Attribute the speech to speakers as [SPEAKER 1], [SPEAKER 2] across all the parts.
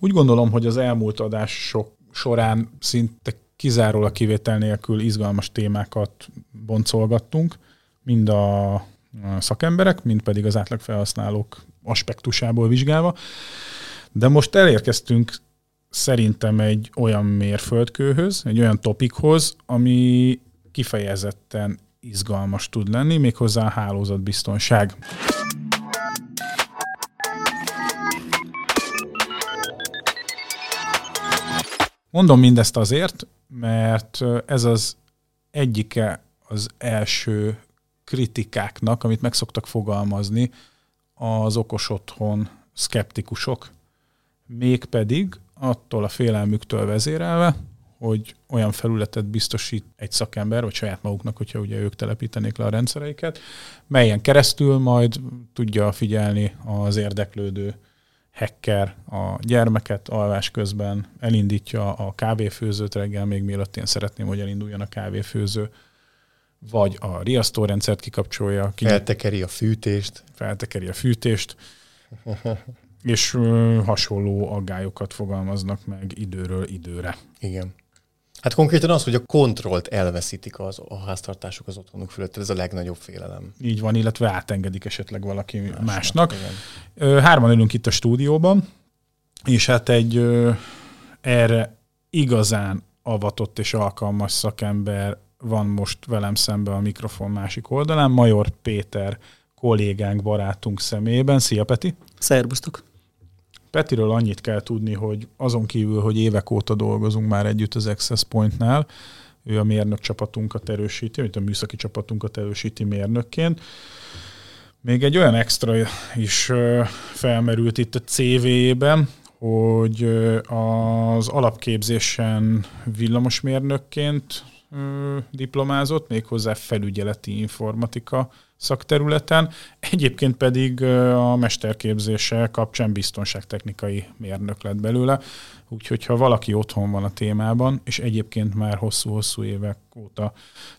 [SPEAKER 1] Úgy gondolom, hogy az elmúlt adások során szinte kizárólag kivétel nélkül izgalmas témákat boncolgattunk, mind a szakemberek, mind pedig az átlagfelhasználók aspektusából vizsgálva. De most elérkeztünk szerintem egy olyan mérföldkőhöz, egy olyan topikhoz, ami kifejezetten izgalmas tud lenni, méghozzá a hálózatbiztonság. Mondom mindezt azért, mert ez az egyike az első kritikáknak, amit meg szoktak fogalmazni az okos otthon szkeptikusok. Mégpedig attól a félelmüktől vezérelve, hogy olyan felületet biztosít egy szakember, vagy saját maguknak, hogyha ugye ők telepítenék le a rendszereiket, melyen keresztül majd tudja figyelni az érdeklődő hacker a gyermeket alvás közben, elindítja a kávéfőzőt reggel, még mielőtt én szeretném, hogy elinduljon a kávéfőző, vagy a riasztórendszert kikapcsolja.
[SPEAKER 2] Ki... Feltekeri a fűtést.
[SPEAKER 1] Feltekeri a fűtést, és hasonló aggályokat fogalmaznak meg időről időre.
[SPEAKER 2] Igen. Hát konkrétan az, hogy a kontrollt elveszítik az, a háztartások az otthonuk fölött, ez a legnagyobb félelem.
[SPEAKER 1] Így van, illetve átengedik esetleg valaki másnak. másnak. Hárman ülünk itt a stúdióban, és hát egy erre igazán avatott és alkalmas szakember van most velem szembe a mikrofon másik oldalán, Major Péter kollégánk, barátunk személyében. Szia Peti!
[SPEAKER 3] Szerbusztok!
[SPEAKER 1] Petiről annyit kell tudni, hogy azon kívül, hogy évek óta dolgozunk már együtt az Access Pointnál, ő a mérnök csapatunkat erősíti, vagy a műszaki csapatunkat erősíti mérnökként. Még egy olyan extra is felmerült itt a CV-ben, hogy az alapképzésen villamosmérnökként diplomázott, méghozzá felügyeleti informatika szakterületen, egyébként pedig a mesterképzése kapcsán biztonságtechnikai mérnök lett belőle, úgyhogy ha valaki otthon van a témában, és egyébként már hosszú-hosszú évek óta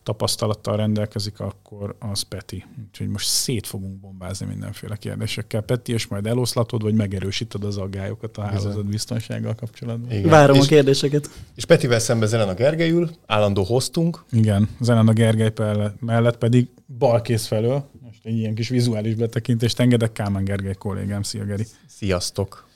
[SPEAKER 1] tapasztalattal rendelkezik, akkor az Peti. Úgyhogy most szét fogunk bombázni mindenféle kérdésekkel. Peti, és majd eloszlatod, vagy megerősíted az aggályokat a hálózat biztonsággal kapcsolatban.
[SPEAKER 3] Igen. Várom és, a kérdéseket.
[SPEAKER 2] És Petivel szemben Zelen a Gergely ül, állandó hoztunk.
[SPEAKER 1] Igen, Zelen a Gergely mellett pedig balkész felől, most egy ilyen kis vizuális betekintést engedek Kálmán Gergely kollégám. Szia Geri!
[SPEAKER 2] Sziasztok!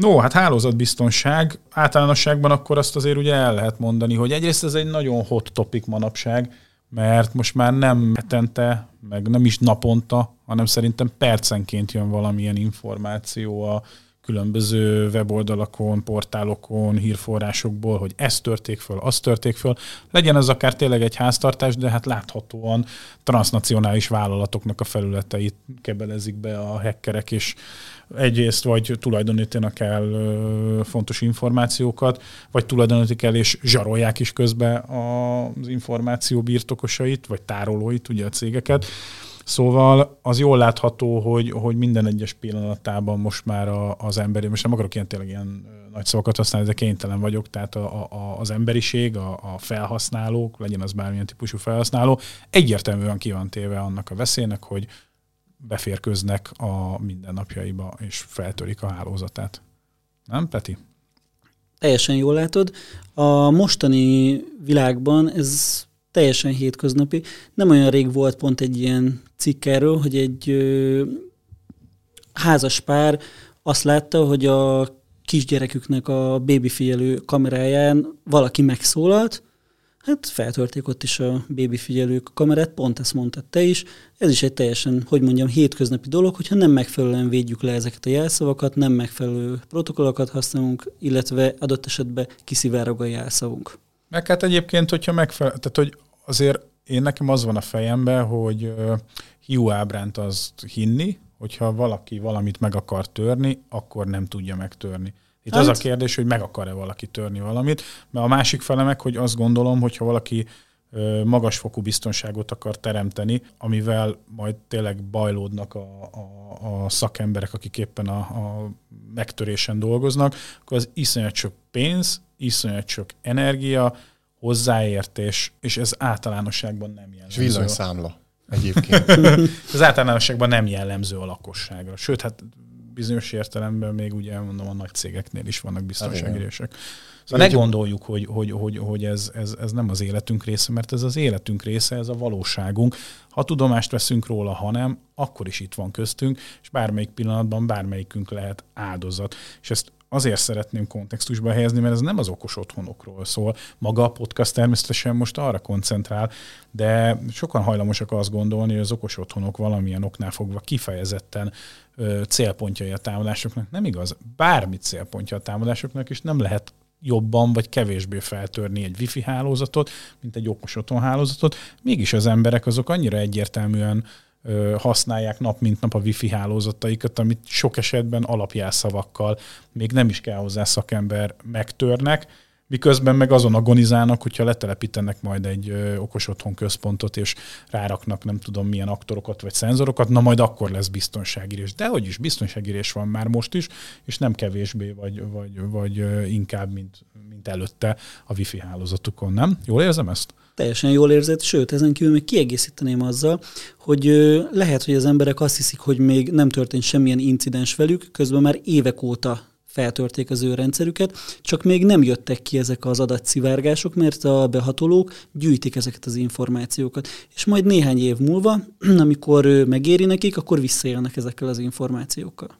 [SPEAKER 1] No, hát hálózatbiztonság. Általánosságban akkor azt azért ugye el lehet mondani, hogy egyrészt ez egy nagyon hot topic manapság, mert most már nem hetente, meg nem is naponta, hanem szerintem percenként jön valamilyen információ a különböző weboldalakon, portálokon, hírforrásokból, hogy ez törték föl, az törték föl. Legyen ez akár tényleg egy háztartás, de hát láthatóan transnacionális vállalatoknak a felületeit kebelezik be a hackerek, és egyrészt vagy tulajdonítanak el fontos információkat, vagy tulajdonítik el és zsarolják is közbe az információ birtokosait, vagy tárolóit, ugye a cégeket. Szóval az jól látható, hogy, hogy minden egyes pillanatában most már a, az emberi, most nem akarok ilyen tényleg ilyen nagy szavakat használni, de kénytelen vagyok, tehát a, a, az emberiség, a, a felhasználók, legyen az bármilyen típusú felhasználó, egyértelműen ki van téve annak a veszélynek, hogy beférköznek a mindennapjaiba, és feltörik a hálózatát. Nem, Peti?
[SPEAKER 3] Teljesen jól látod. A mostani világban ez teljesen hétköznapi. Nem olyan rég volt pont egy ilyen cikk erről, hogy egy ö, házas pár azt látta, hogy a kisgyereküknek a babyfigyelő kameráján valaki megszólalt, hát feltörték ott is a baby figyelők a kamerát, pont ezt mondtad te is. Ez is egy teljesen, hogy mondjam, hétköznapi dolog, hogyha nem megfelelően védjük le ezeket a jelszavakat, nem megfelelő protokollokat használunk, illetve adott esetben kiszivárog a jelszavunk.
[SPEAKER 1] Meg hát egyébként, hogyha megfelel, tehát hogy azért én nekem az van a fejemben, hogy uh, hiú ábránt azt hinni, hogyha valaki valamit meg akar törni, akkor nem tudja megtörni. Itt hát. az a kérdés, hogy meg akar-e valaki törni valamit, mert a másik fele meg, hogy azt gondolom, hogyha valaki magasfokú biztonságot akar teremteni, amivel majd tényleg bajlódnak a, a, a szakemberek, akik éppen a, a megtörésen dolgoznak, akkor az iszonyat sok pénz, iszonyat sok energia, hozzáértés, és ez általánosságban nem jellemző.
[SPEAKER 2] És villanyszámla egyébként.
[SPEAKER 1] ez általánosságban nem jellemző a lakosságra. Sőt, hát bizonyos értelemben még ugye mondom, a nagy cégeknél is vannak biztonságírések. Szóval ne gondoljuk, hogy, hogy, hogy, hogy ez, ez, ez nem az életünk része, mert ez az életünk része, ez a valóságunk. Ha tudomást veszünk róla, ha nem, akkor is itt van köztünk, és bármelyik pillanatban bármelyikünk lehet áldozat. És ezt azért szeretném kontextusba helyezni, mert ez nem az okos otthonokról szól. Maga a podcast természetesen most arra koncentrál, de sokan hajlamosak azt gondolni, hogy az okos otthonok valamilyen oknál fogva kifejezetten ö, célpontjai a támadásoknak. Nem igaz. Bármi célpontja a támadásoknak, és nem lehet jobban vagy kevésbé feltörni egy wifi hálózatot, mint egy okos otthon hálózatot. Mégis az emberek azok annyira egyértelműen használják nap mint nap a wifi hálózataikat, amit sok esetben alapjelszavakkal még nem is kell hozzá szakember megtörnek, miközben meg azon agonizálnak, hogyha letelepítenek majd egy okos otthon központot, és ráraknak nem tudom milyen aktorokat vagy szenzorokat, na majd akkor lesz biztonságírés. De hogy is, biztonságírés van már most is, és nem kevésbé, vagy, vagy, vagy inkább, mint, mint előtte a wifi hálózatukon, nem? Jól érzem ezt?
[SPEAKER 3] teljesen jól érzed, sőt, ezen kívül még kiegészíteném azzal, hogy lehet, hogy az emberek azt hiszik, hogy még nem történt semmilyen incidens velük, közben már évek óta feltörték az ő rendszerüket, csak még nem jöttek ki ezek az adatszivárgások, mert a behatolók gyűjtik ezeket az információkat. És majd néhány év múlva, amikor megéri nekik, akkor visszaélnek ezekkel az információkkal.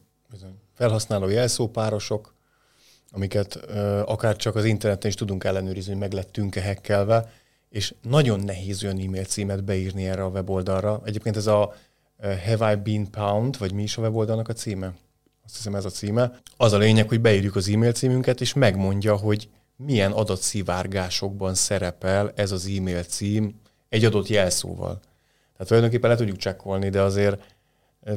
[SPEAKER 2] Felhasználó jelszópárosok, amiket akár csak az interneten is tudunk ellenőrizni, hogy meg lettünk-e hekkelve, és nagyon nehéz olyan e-mail címet beírni erre a weboldalra. Egyébként ez a Have I Been Pound, vagy mi is a weboldalnak a címe? Azt hiszem ez a címe. Az a lényeg, hogy beírjuk az e-mail címünket, és megmondja, hogy milyen adatszivárgásokban szerepel ez az e-mail cím egy adott jelszóval. Tehát tulajdonképpen le tudjuk csekkolni, de azért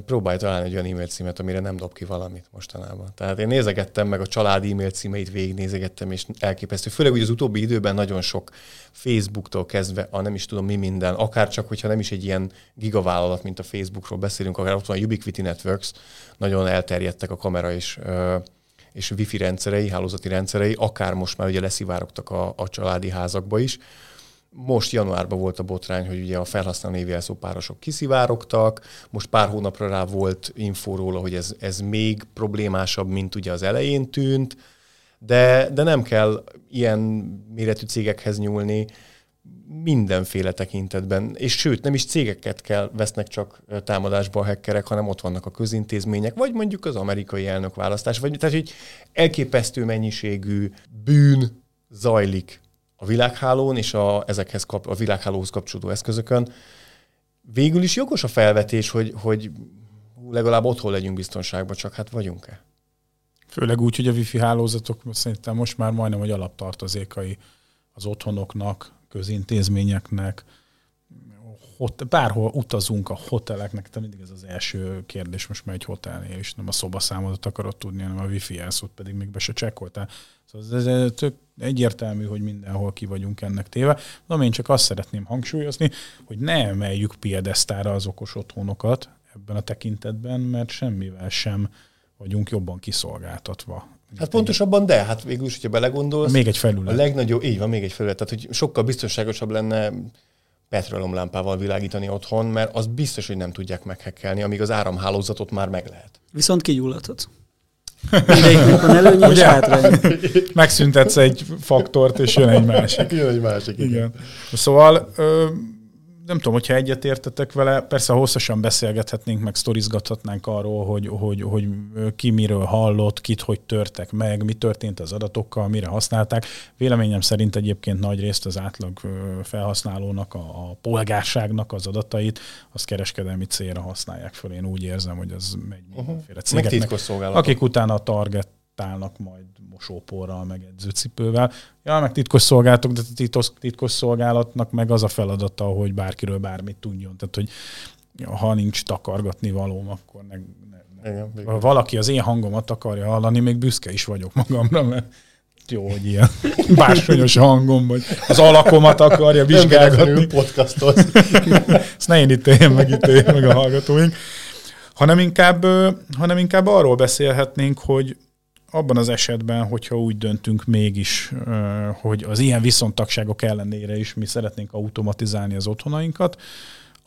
[SPEAKER 2] próbálj találni egy olyan e-mail címet, amire nem dob ki valamit mostanában. Tehát én nézegettem meg a család e-mail címeit, végignézegettem, és elképesztő. Főleg, hogy az utóbbi időben nagyon sok Facebooktól kezdve, a nem is tudom mi minden, akár csak, hogyha nem is egy ilyen gigavállalat, mint a Facebookról beszélünk, akár ott van a Ubiquiti Networks, nagyon elterjedtek a kamera és és wifi rendszerei, hálózati rendszerei, akár most már ugye leszivárogtak a, a családi házakba is, most januárban volt a botrány, hogy ugye a felhasználó névjelszó párosok kiszivárogtak, most pár hónapra rá volt info róla, hogy ez, ez még problémásabb, mint ugye az elején tűnt, de, de nem kell ilyen méretű cégekhez nyúlni. Mindenféle tekintetben, és sőt, nem is cégeket kell vesznek csak támadásba a hackerek, hanem ott vannak a közintézmények, vagy mondjuk az amerikai elnökválasztás, vagy tehát, hogy elképesztő mennyiségű bűn zajlik a világhálón és a, ezekhez kap, a világhálóhoz kapcsolódó eszközökön. Végül is jogos a felvetés, hogy, hogy legalább otthon legyünk biztonságban, csak hát vagyunk-e?
[SPEAKER 1] Főleg úgy, hogy a wifi hálózatok szerintem most már majdnem, hogy alaptartozékai az otthonoknak, közintézményeknek, hot, bárhol utazunk a hoteleknek, te mindig ez az első kérdés most már egy hotelnél is, nem a szobaszámodat akarod tudni, hanem a wifi jelszót pedig még be se csekkoltál. Szóval ez, ez tök egyértelmű, hogy mindenhol ki vagyunk ennek téve. De én csak azt szeretném hangsúlyozni, hogy ne emeljük piedesztára az okos otthonokat ebben a tekintetben, mert semmivel sem vagyunk jobban kiszolgáltatva.
[SPEAKER 2] Hát pontosabban, de hát végül is, hogyha belegondolsz.
[SPEAKER 1] Még egy felület.
[SPEAKER 2] A legnagyobb, így van, még egy felület. Tehát, hogy sokkal biztonságosabb lenne petrolomlámpával világítani otthon, mert az biztos, hogy nem tudják meghekkelni, amíg az áramhálózatot már meg lehet.
[SPEAKER 3] Viszont kigyulladhat. Mindegyiknek van előnye és hátrány.
[SPEAKER 1] Megszüntetsz egy faktort, és jön egy másik.
[SPEAKER 2] jön egy másik, igen. igen.
[SPEAKER 1] Szóval ö, nem tudom, hogyha egyetértetek vele, persze hosszasan beszélgethetnénk, meg sztorizgathatnánk arról, hogy, hogy, hogy ki miről hallott, kit hogy törtek meg, mi történt az adatokkal, mire használták. Véleményem szerint egyébként nagy részt az átlag felhasználónak, a, a polgárságnak az adatait, azt kereskedelmi célra használják föl. Én úgy érzem, hogy az megy
[SPEAKER 2] mindenféle uh-huh. cégeknek.
[SPEAKER 1] Akik utána a target tálnak majd mosóporral, meg edzőcipővel. Ja, meg titkos szolgálatok, de a titkos, titkos szolgálatnak meg az a feladata, hogy bárkiről bármit tudjon. Tehát, hogy ha nincs takargatni valóm, akkor ne, ne, ne. Igen, ha valaki az én hangomat akarja hallani, még büszke is vagyok magamra, mert jó, hogy ilyen bársonyos hangom, vagy az alakomat akarja vizsgálgatni.
[SPEAKER 2] podcastot.
[SPEAKER 1] Ezt ne én ítéljem meg, ítéljem meg a hallgatóink. Hanem inkább, hanem inkább arról beszélhetnénk, hogy abban az esetben, hogyha úgy döntünk mégis, hogy az ilyen viszontagságok ellenére is mi szeretnénk automatizálni az otthonainkat,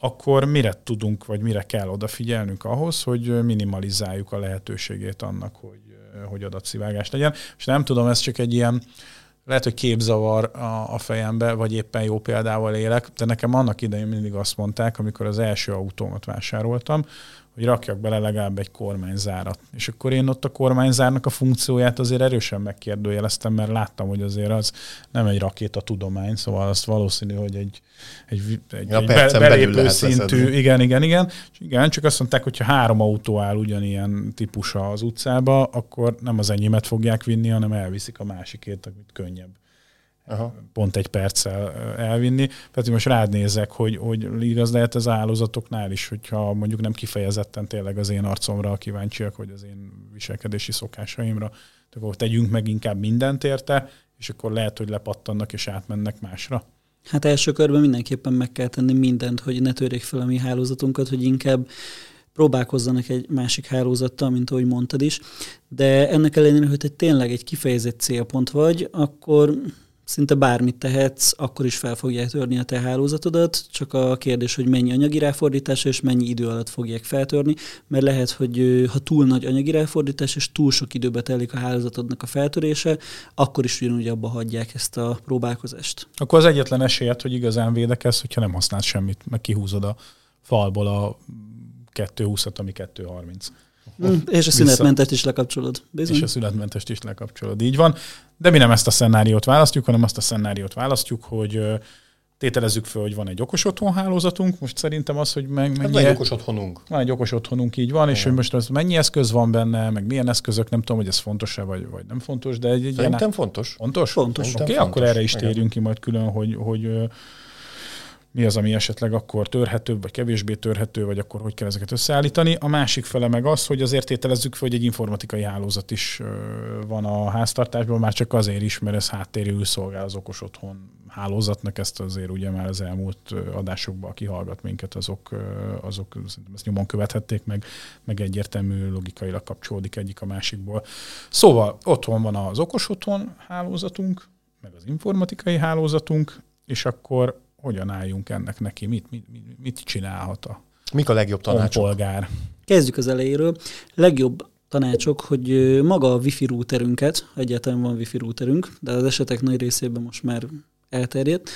[SPEAKER 1] akkor mire tudunk, vagy mire kell odafigyelnünk ahhoz, hogy minimalizáljuk a lehetőségét annak, hogy, hogy adatszivárgás legyen. És nem tudom, ez csak egy ilyen, lehet, hogy képzavar a, a fejembe, vagy éppen jó példával élek, de nekem annak idején mindig azt mondták, amikor az első autómat vásároltam, hogy rakjak bele legalább egy kormányzárat. És akkor én ott a kormányzárnak a funkcióját azért erősen megkérdőjeleztem, mert láttam, hogy azért az nem egy rakéta tudomány, szóval azt valószínű, hogy egy, egy, egy,
[SPEAKER 2] Ja,
[SPEAKER 1] egy be, belépő szintű,
[SPEAKER 2] leszedni.
[SPEAKER 1] igen, igen, igen. És igen, csak azt mondták, hogy ha három autó áll ugyanilyen típusa az utcába, akkor nem az enyémet fogják vinni, hanem elviszik a másikét, amit könnyebb
[SPEAKER 2] Aha.
[SPEAKER 1] pont egy perccel elvinni. Tehát most rád nézek, hogy, hogy igaz lehet ez a hálózatoknál is, hogyha mondjuk nem kifejezetten tényleg az én arcomra kíváncsiak, vagy az én viselkedési szokásaimra, akkor tegyünk meg inkább mindent érte, és akkor lehet, hogy lepattannak és átmennek másra.
[SPEAKER 3] Hát első körben mindenképpen meg kell tenni mindent, hogy ne törjék fel a mi hálózatunkat, hogy inkább próbálkozzanak egy másik hálózattal, mint ahogy mondtad is, de ennek ellenére, hogy te tényleg egy kifejezett célpont vagy, akkor szinte bármit tehetsz, akkor is fel fogják törni a te hálózatodat, csak a kérdés, hogy mennyi anyagi ráfordítás és mennyi idő alatt fogják feltörni, mert lehet, hogy ha túl nagy anyagi ráfordítás és túl sok időbe telik a hálózatodnak a feltörése, akkor is ugyanúgy abba hagyják ezt a próbálkozást.
[SPEAKER 1] Akkor az egyetlen esélyed, hogy igazán védekezz, hogyha nem használsz semmit, meg kihúzod a falból a 220-at, ami 230.
[SPEAKER 3] Mm, és a szünetmentest is lekapcsolod. Bizony.
[SPEAKER 1] És a születmentest is lekapcsolod. Így van. De mi nem ezt a szenáriót választjuk, hanem azt a szenáriót választjuk, hogy tételezzük föl, hogy van egy okos otthonhálózatunk. Most szerintem az, hogy meg,
[SPEAKER 2] Hát
[SPEAKER 1] mennyi,
[SPEAKER 2] van egy okos otthonunk.
[SPEAKER 1] van egy okos otthonunk, így van, és
[SPEAKER 2] Igen.
[SPEAKER 1] hogy most az mennyi eszköz van benne, meg milyen eszközök, nem tudom, hogy ez fontos-e, vagy, vagy nem fontos, de egy, egy
[SPEAKER 2] Szerintem
[SPEAKER 1] ilyen...
[SPEAKER 2] fontos.
[SPEAKER 1] Fontos?
[SPEAKER 3] Fontos.
[SPEAKER 1] Oké, okay, akkor
[SPEAKER 2] fontos.
[SPEAKER 1] erre is térjünk ki majd külön, hogy, hogy mi az, ami esetleg akkor törhetőbb, vagy kevésbé törhető, vagy akkor hogy kell ezeket összeállítani. A másik fele meg az, hogy azért tételezzük fel, hogy egy informatikai hálózat is van a háztartásban, már csak azért is, mert ez háttérül szolgál az okos otthon hálózatnak, ezt azért ugye már az elmúlt adásokban, aki hallgat minket, azok, azok szerintem ezt nyomon követhették meg, meg egyértelmű logikailag kapcsolódik egyik a másikból. Szóval otthon van az okos otthon hálózatunk, meg az informatikai hálózatunk, és akkor hogyan álljunk ennek neki, mit, mit, mit, csinálhat a
[SPEAKER 2] Mik a legjobb tanácsok?
[SPEAKER 1] honpolgár.
[SPEAKER 3] Kezdjük az elejéről. Legjobb tanácsok, hogy maga a wifi routerünket, egyáltalán van wifi routerünk, de az esetek nagy részében most már elterjedt,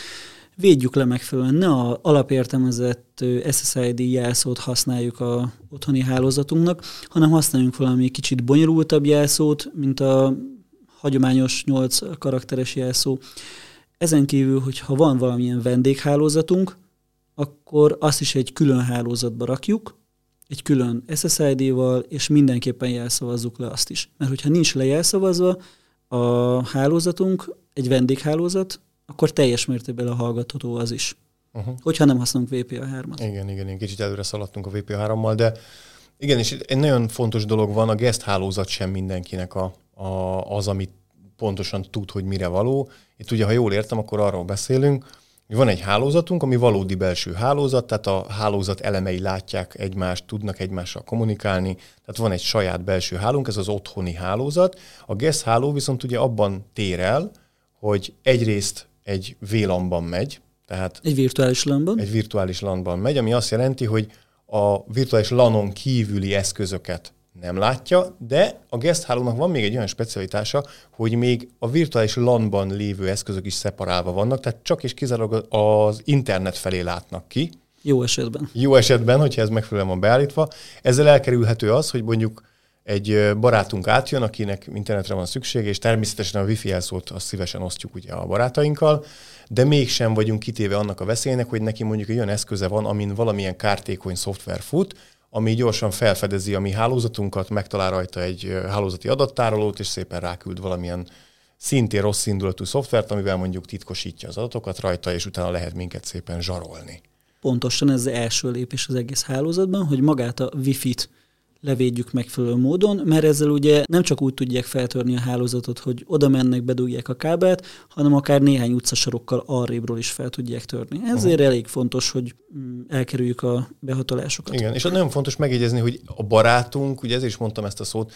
[SPEAKER 3] védjük le megfelelően. Ne a alapértelmezett SSID jelszót használjuk a otthoni hálózatunknak, hanem használjunk valami kicsit bonyolultabb jelszót, mint a hagyományos 8 karakteres jelszó. Ezen kívül, hogyha van valamilyen vendéghálózatunk, akkor azt is egy külön hálózatba rakjuk, egy külön SSID-val, és mindenképpen jelszavazzuk le azt is. Mert hogyha nincs lejelszavazva a hálózatunk, egy vendéghálózat, akkor teljes mértékben lehallgatható az is.
[SPEAKER 2] Uh-huh.
[SPEAKER 3] Hogyha nem használunk VPA3-at.
[SPEAKER 2] Igen, igen, igen, kicsit előre szaladtunk a VP3-mal, de igen, és egy nagyon fontos dolog van, a guest hálózat sem mindenkinek a, a, az, amit pontosan tud, hogy mire való. Itt ugye, ha jól értem, akkor arról beszélünk, hogy van egy hálózatunk, ami valódi belső hálózat, tehát a hálózat elemei látják egymást, tudnak egymással kommunikálni, tehát van egy saját belső hálónk, ez az otthoni hálózat. A guest háló viszont ugye abban tér el, hogy egyrészt egy VLAN-ban megy, tehát
[SPEAKER 3] Egy virtuális lamban.
[SPEAKER 2] egy virtuális LAN-ban megy, ami azt jelenti, hogy a virtuális LAN-on kívüli eszközöket nem látja, de a guest hálónak van még egy olyan specialitása, hogy még a virtuális LAN-ban lévő eszközök is szeparálva vannak, tehát csak és kizárólag az internet felé látnak ki.
[SPEAKER 3] Jó esetben.
[SPEAKER 2] Jó esetben, hogyha ez megfelelően van beállítva. Ezzel elkerülhető az, hogy mondjuk egy barátunk átjön, akinek internetre van szüksége, és természetesen a wifi jelszót azt szívesen osztjuk ugye a barátainkkal, de mégsem vagyunk kitéve annak a veszélynek, hogy neki mondjuk egy olyan eszköze van, amin valamilyen kártékony szoftver fut, ami gyorsan felfedezi a mi hálózatunkat, megtalál rajta egy hálózati adattárolót, és szépen ráküld valamilyen szintén rossz indulatú szoftvert, amivel mondjuk titkosítja az adatokat rajta, és utána lehet minket szépen zsarolni.
[SPEAKER 3] Pontosan ez az első lépés az egész hálózatban, hogy magát a Wi-Fi-t levédjük megfelelő módon, mert ezzel ugye nem csak úgy tudják feltörni a hálózatot, hogy oda mennek, bedugják a kábelt, hanem akár néhány utcasarokkal arrébről is fel tudják törni. Ezért uh-huh. elég fontos, hogy mm, elkerüljük a behatolásokat.
[SPEAKER 2] Igen, és nagyon fontos megjegyezni, hogy a barátunk, ugye ezért is mondtam ezt a szót,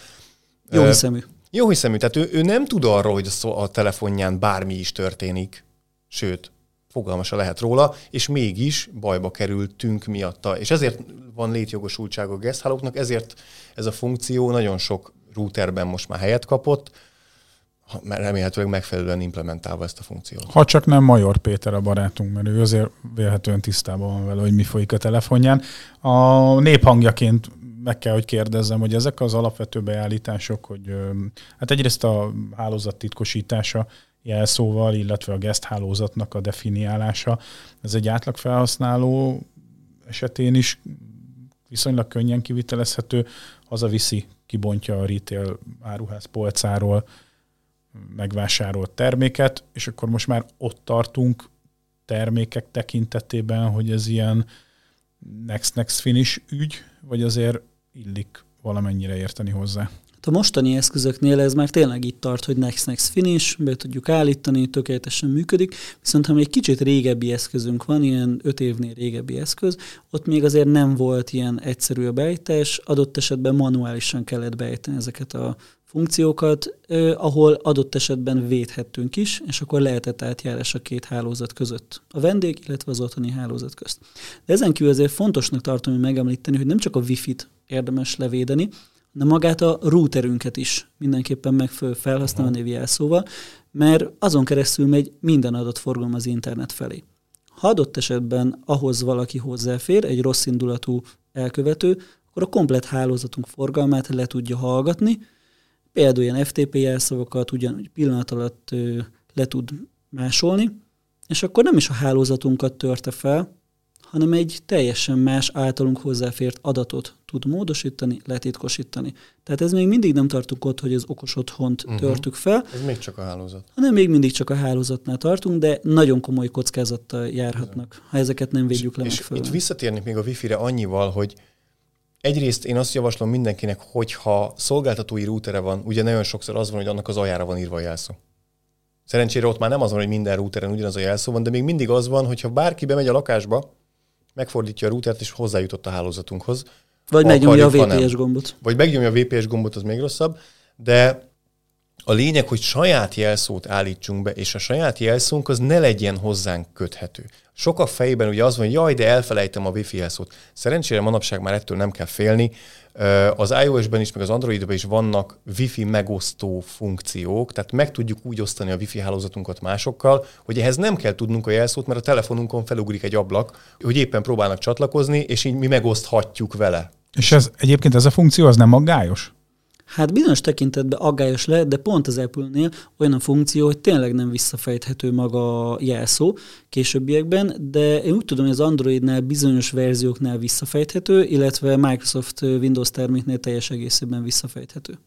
[SPEAKER 3] Jó hiszemű.
[SPEAKER 2] Jó hiszemű, tehát ő, ő nem tud arról, hogy a, szó, a telefonján bármi is történik, sőt, fogalmasa lehet róla, és mégis bajba kerültünk miatta. És ezért van létjogosultság a geszthálóknak, ezért ez a funkció nagyon sok routerben most már helyet kapott, mert remélhetőleg megfelelően implementálva ezt a funkciót.
[SPEAKER 1] Ha csak nem Major Péter a barátunk, mert ő azért vélhetően tisztában van vele, hogy mi folyik a telefonján. A néphangjaként meg kell, hogy kérdezzem, hogy ezek az alapvető beállítások, hogy hát egyrészt a hálózat titkosítása jelszóval, illetve a guest hálózatnak a definiálása, ez egy átlag felhasználó esetén is viszonylag könnyen kivitelezhető, hazaviszi, kibontja a retail áruház polcáról megvásárolt terméket, és akkor most már ott tartunk termékek tekintetében, hogy ez ilyen next-next finish ügy, vagy azért illik valamennyire érteni hozzá?
[SPEAKER 3] A mostani eszközöknél ez már tényleg itt tart, hogy next next finish, be tudjuk állítani, tökéletesen működik, viszont ha még kicsit régebbi eszközünk van, ilyen öt évnél régebbi eszköz, ott még azért nem volt ilyen egyszerű a beállítás, adott esetben manuálisan kellett beállítani ezeket a funkciókat, ahol adott esetben védhettünk is, és akkor lehetett átjárás a két hálózat között, a vendég, illetve az otthoni hálózat közt. De ezen kívül azért fontosnak tartom hogy megemlíteni, hogy nem csak a Wi-Fi-t érdemes levédeni, de magát a routerünket is mindenképpen megfelelő felhasználónévi jelszóval, mert azon keresztül megy minden adott forgalom az internet felé. Ha adott esetben ahhoz valaki hozzáfér, egy rossz indulatú elkövető, akkor a komplet hálózatunk forgalmát le tudja hallgatni, például ilyen FTP jelszavakat ugyanúgy pillanat alatt le tud másolni, és akkor nem is a hálózatunkat törte fel, hanem egy teljesen más általunk hozzáfért adatot tud módosítani, letitkosítani. Tehát ez még mindig nem tartunk ott, hogy az okos otthont uh-huh. törtük fel.
[SPEAKER 2] Ez még csak a hálózat.
[SPEAKER 3] Hanem még mindig csak a hálózatnál tartunk, de nagyon komoly kockázattal járhatnak, ha ezeket nem védjük le
[SPEAKER 2] és megfelelően. Itt visszatérnék még a Wi-Fi-re annyival, hogy egyrészt én azt javaslom mindenkinek, hogyha szolgáltatói rútere van, ugye nagyon sokszor az van, hogy annak az aljára van írva a jelszó. Szerencsére ott már nem az van, hogy minden routeren ugyanaz a jelszó van, de még mindig az van, hogyha bárki bemegy a lakásba, megfordítja a routert, és hozzájutott a hálózatunkhoz.
[SPEAKER 3] Vagy megnyomja a VPS gombot.
[SPEAKER 2] Vagy megnyomja a VPS gombot, az még rosszabb. De a lényeg, hogy saját jelszót állítsunk be, és a saját jelszónk az ne legyen hozzánk köthető. Sokak fejében ugye az van, hogy jaj, de elfelejtem a Wi-Fi jelszót. Szerencsére manapság már ettől nem kell félni. Az iOS-ben is, meg az Android-ben is vannak Wi-Fi megosztó funkciók, tehát meg tudjuk úgy osztani a Wi-Fi hálózatunkat másokkal, hogy ehhez nem kell tudnunk a jelszót, mert a telefonunkon felugrik egy ablak, hogy éppen próbálnak csatlakozni, és így mi megoszthatjuk vele.
[SPEAKER 1] És ez egyébként ez a funkció az nem aggályos?
[SPEAKER 3] Hát bizonyos tekintetben aggályos lehet, de pont az Apple-nél olyan a funkció, hogy tényleg nem visszafejthető maga a jelszó későbbiekben, de én úgy tudom, hogy az Androidnál bizonyos verzióknál visszafejthető, illetve Microsoft Windows terméknél teljes egészében visszafejthető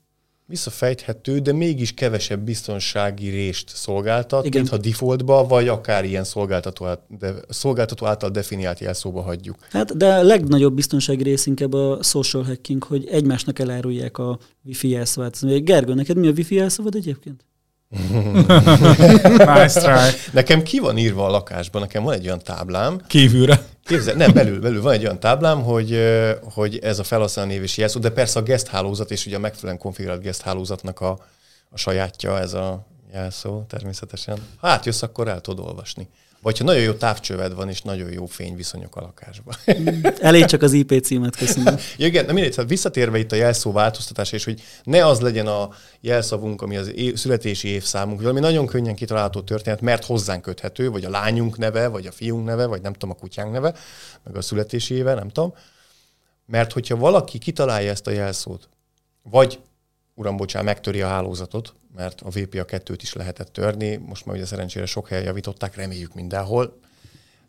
[SPEAKER 2] visszafejthető, de mégis kevesebb biztonsági rést szolgáltat, Igen. mint ha defaultba, vagy akár ilyen szolgáltató, de, szolgáltató által definiált jelszóba hagyjuk.
[SPEAKER 3] Hát, de a legnagyobb biztonsági rész inkább a social hacking, hogy egymásnak elárulják a wifi jelszavát. Gergő, neked mi a wifi jelszavad egyébként?
[SPEAKER 1] nice try.
[SPEAKER 2] Nekem ki van írva a lakásban, nekem van egy olyan táblám.
[SPEAKER 1] Kívülre.
[SPEAKER 2] Képzel, nem, belül, belül van egy olyan táblám, hogy, hogy ez a felhasználó név és jelszó, de persze a guest hálózat és ugye a megfelelően konfigurált guest hálózatnak a, a sajátja ez a jelszó természetesen. Ha átjössz, akkor el tudod olvasni. Vagy ha nagyon jó távcsöved van, és nagyon jó fényviszonyok a lakásban.
[SPEAKER 3] Elég csak az IP címet, köszönöm.
[SPEAKER 2] ja, igen, na mindegy, hát visszatérve itt a jelszó változtatás, és hogy ne az legyen a jelszavunk, ami az év, születési évszámunk, valami nagyon könnyen kitalálható történet, mert hozzánk köthető, vagy a lányunk neve, vagy a fiunk neve, vagy nem tudom, a kutyánk neve, meg a születési éve, nem tudom. Mert hogyha valaki kitalálja ezt a jelszót, vagy uram, bocsán, megtöri a hálózatot, mert a VPA 2-t is lehetett törni, most már ugye szerencsére sok helyen javították, reméljük mindenhol.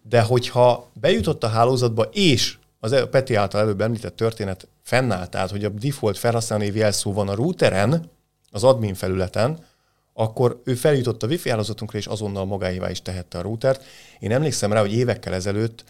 [SPEAKER 2] De hogyha bejutott a hálózatba, és az e- Peti által előbb említett történet fennállt, tehát hogy a default felhasználói jelszó van a routeren, az admin felületen, akkor ő feljutott a wifi hálózatunkra, és azonnal magáévá is tehette a routert. Én emlékszem rá, hogy évekkel ezelőtt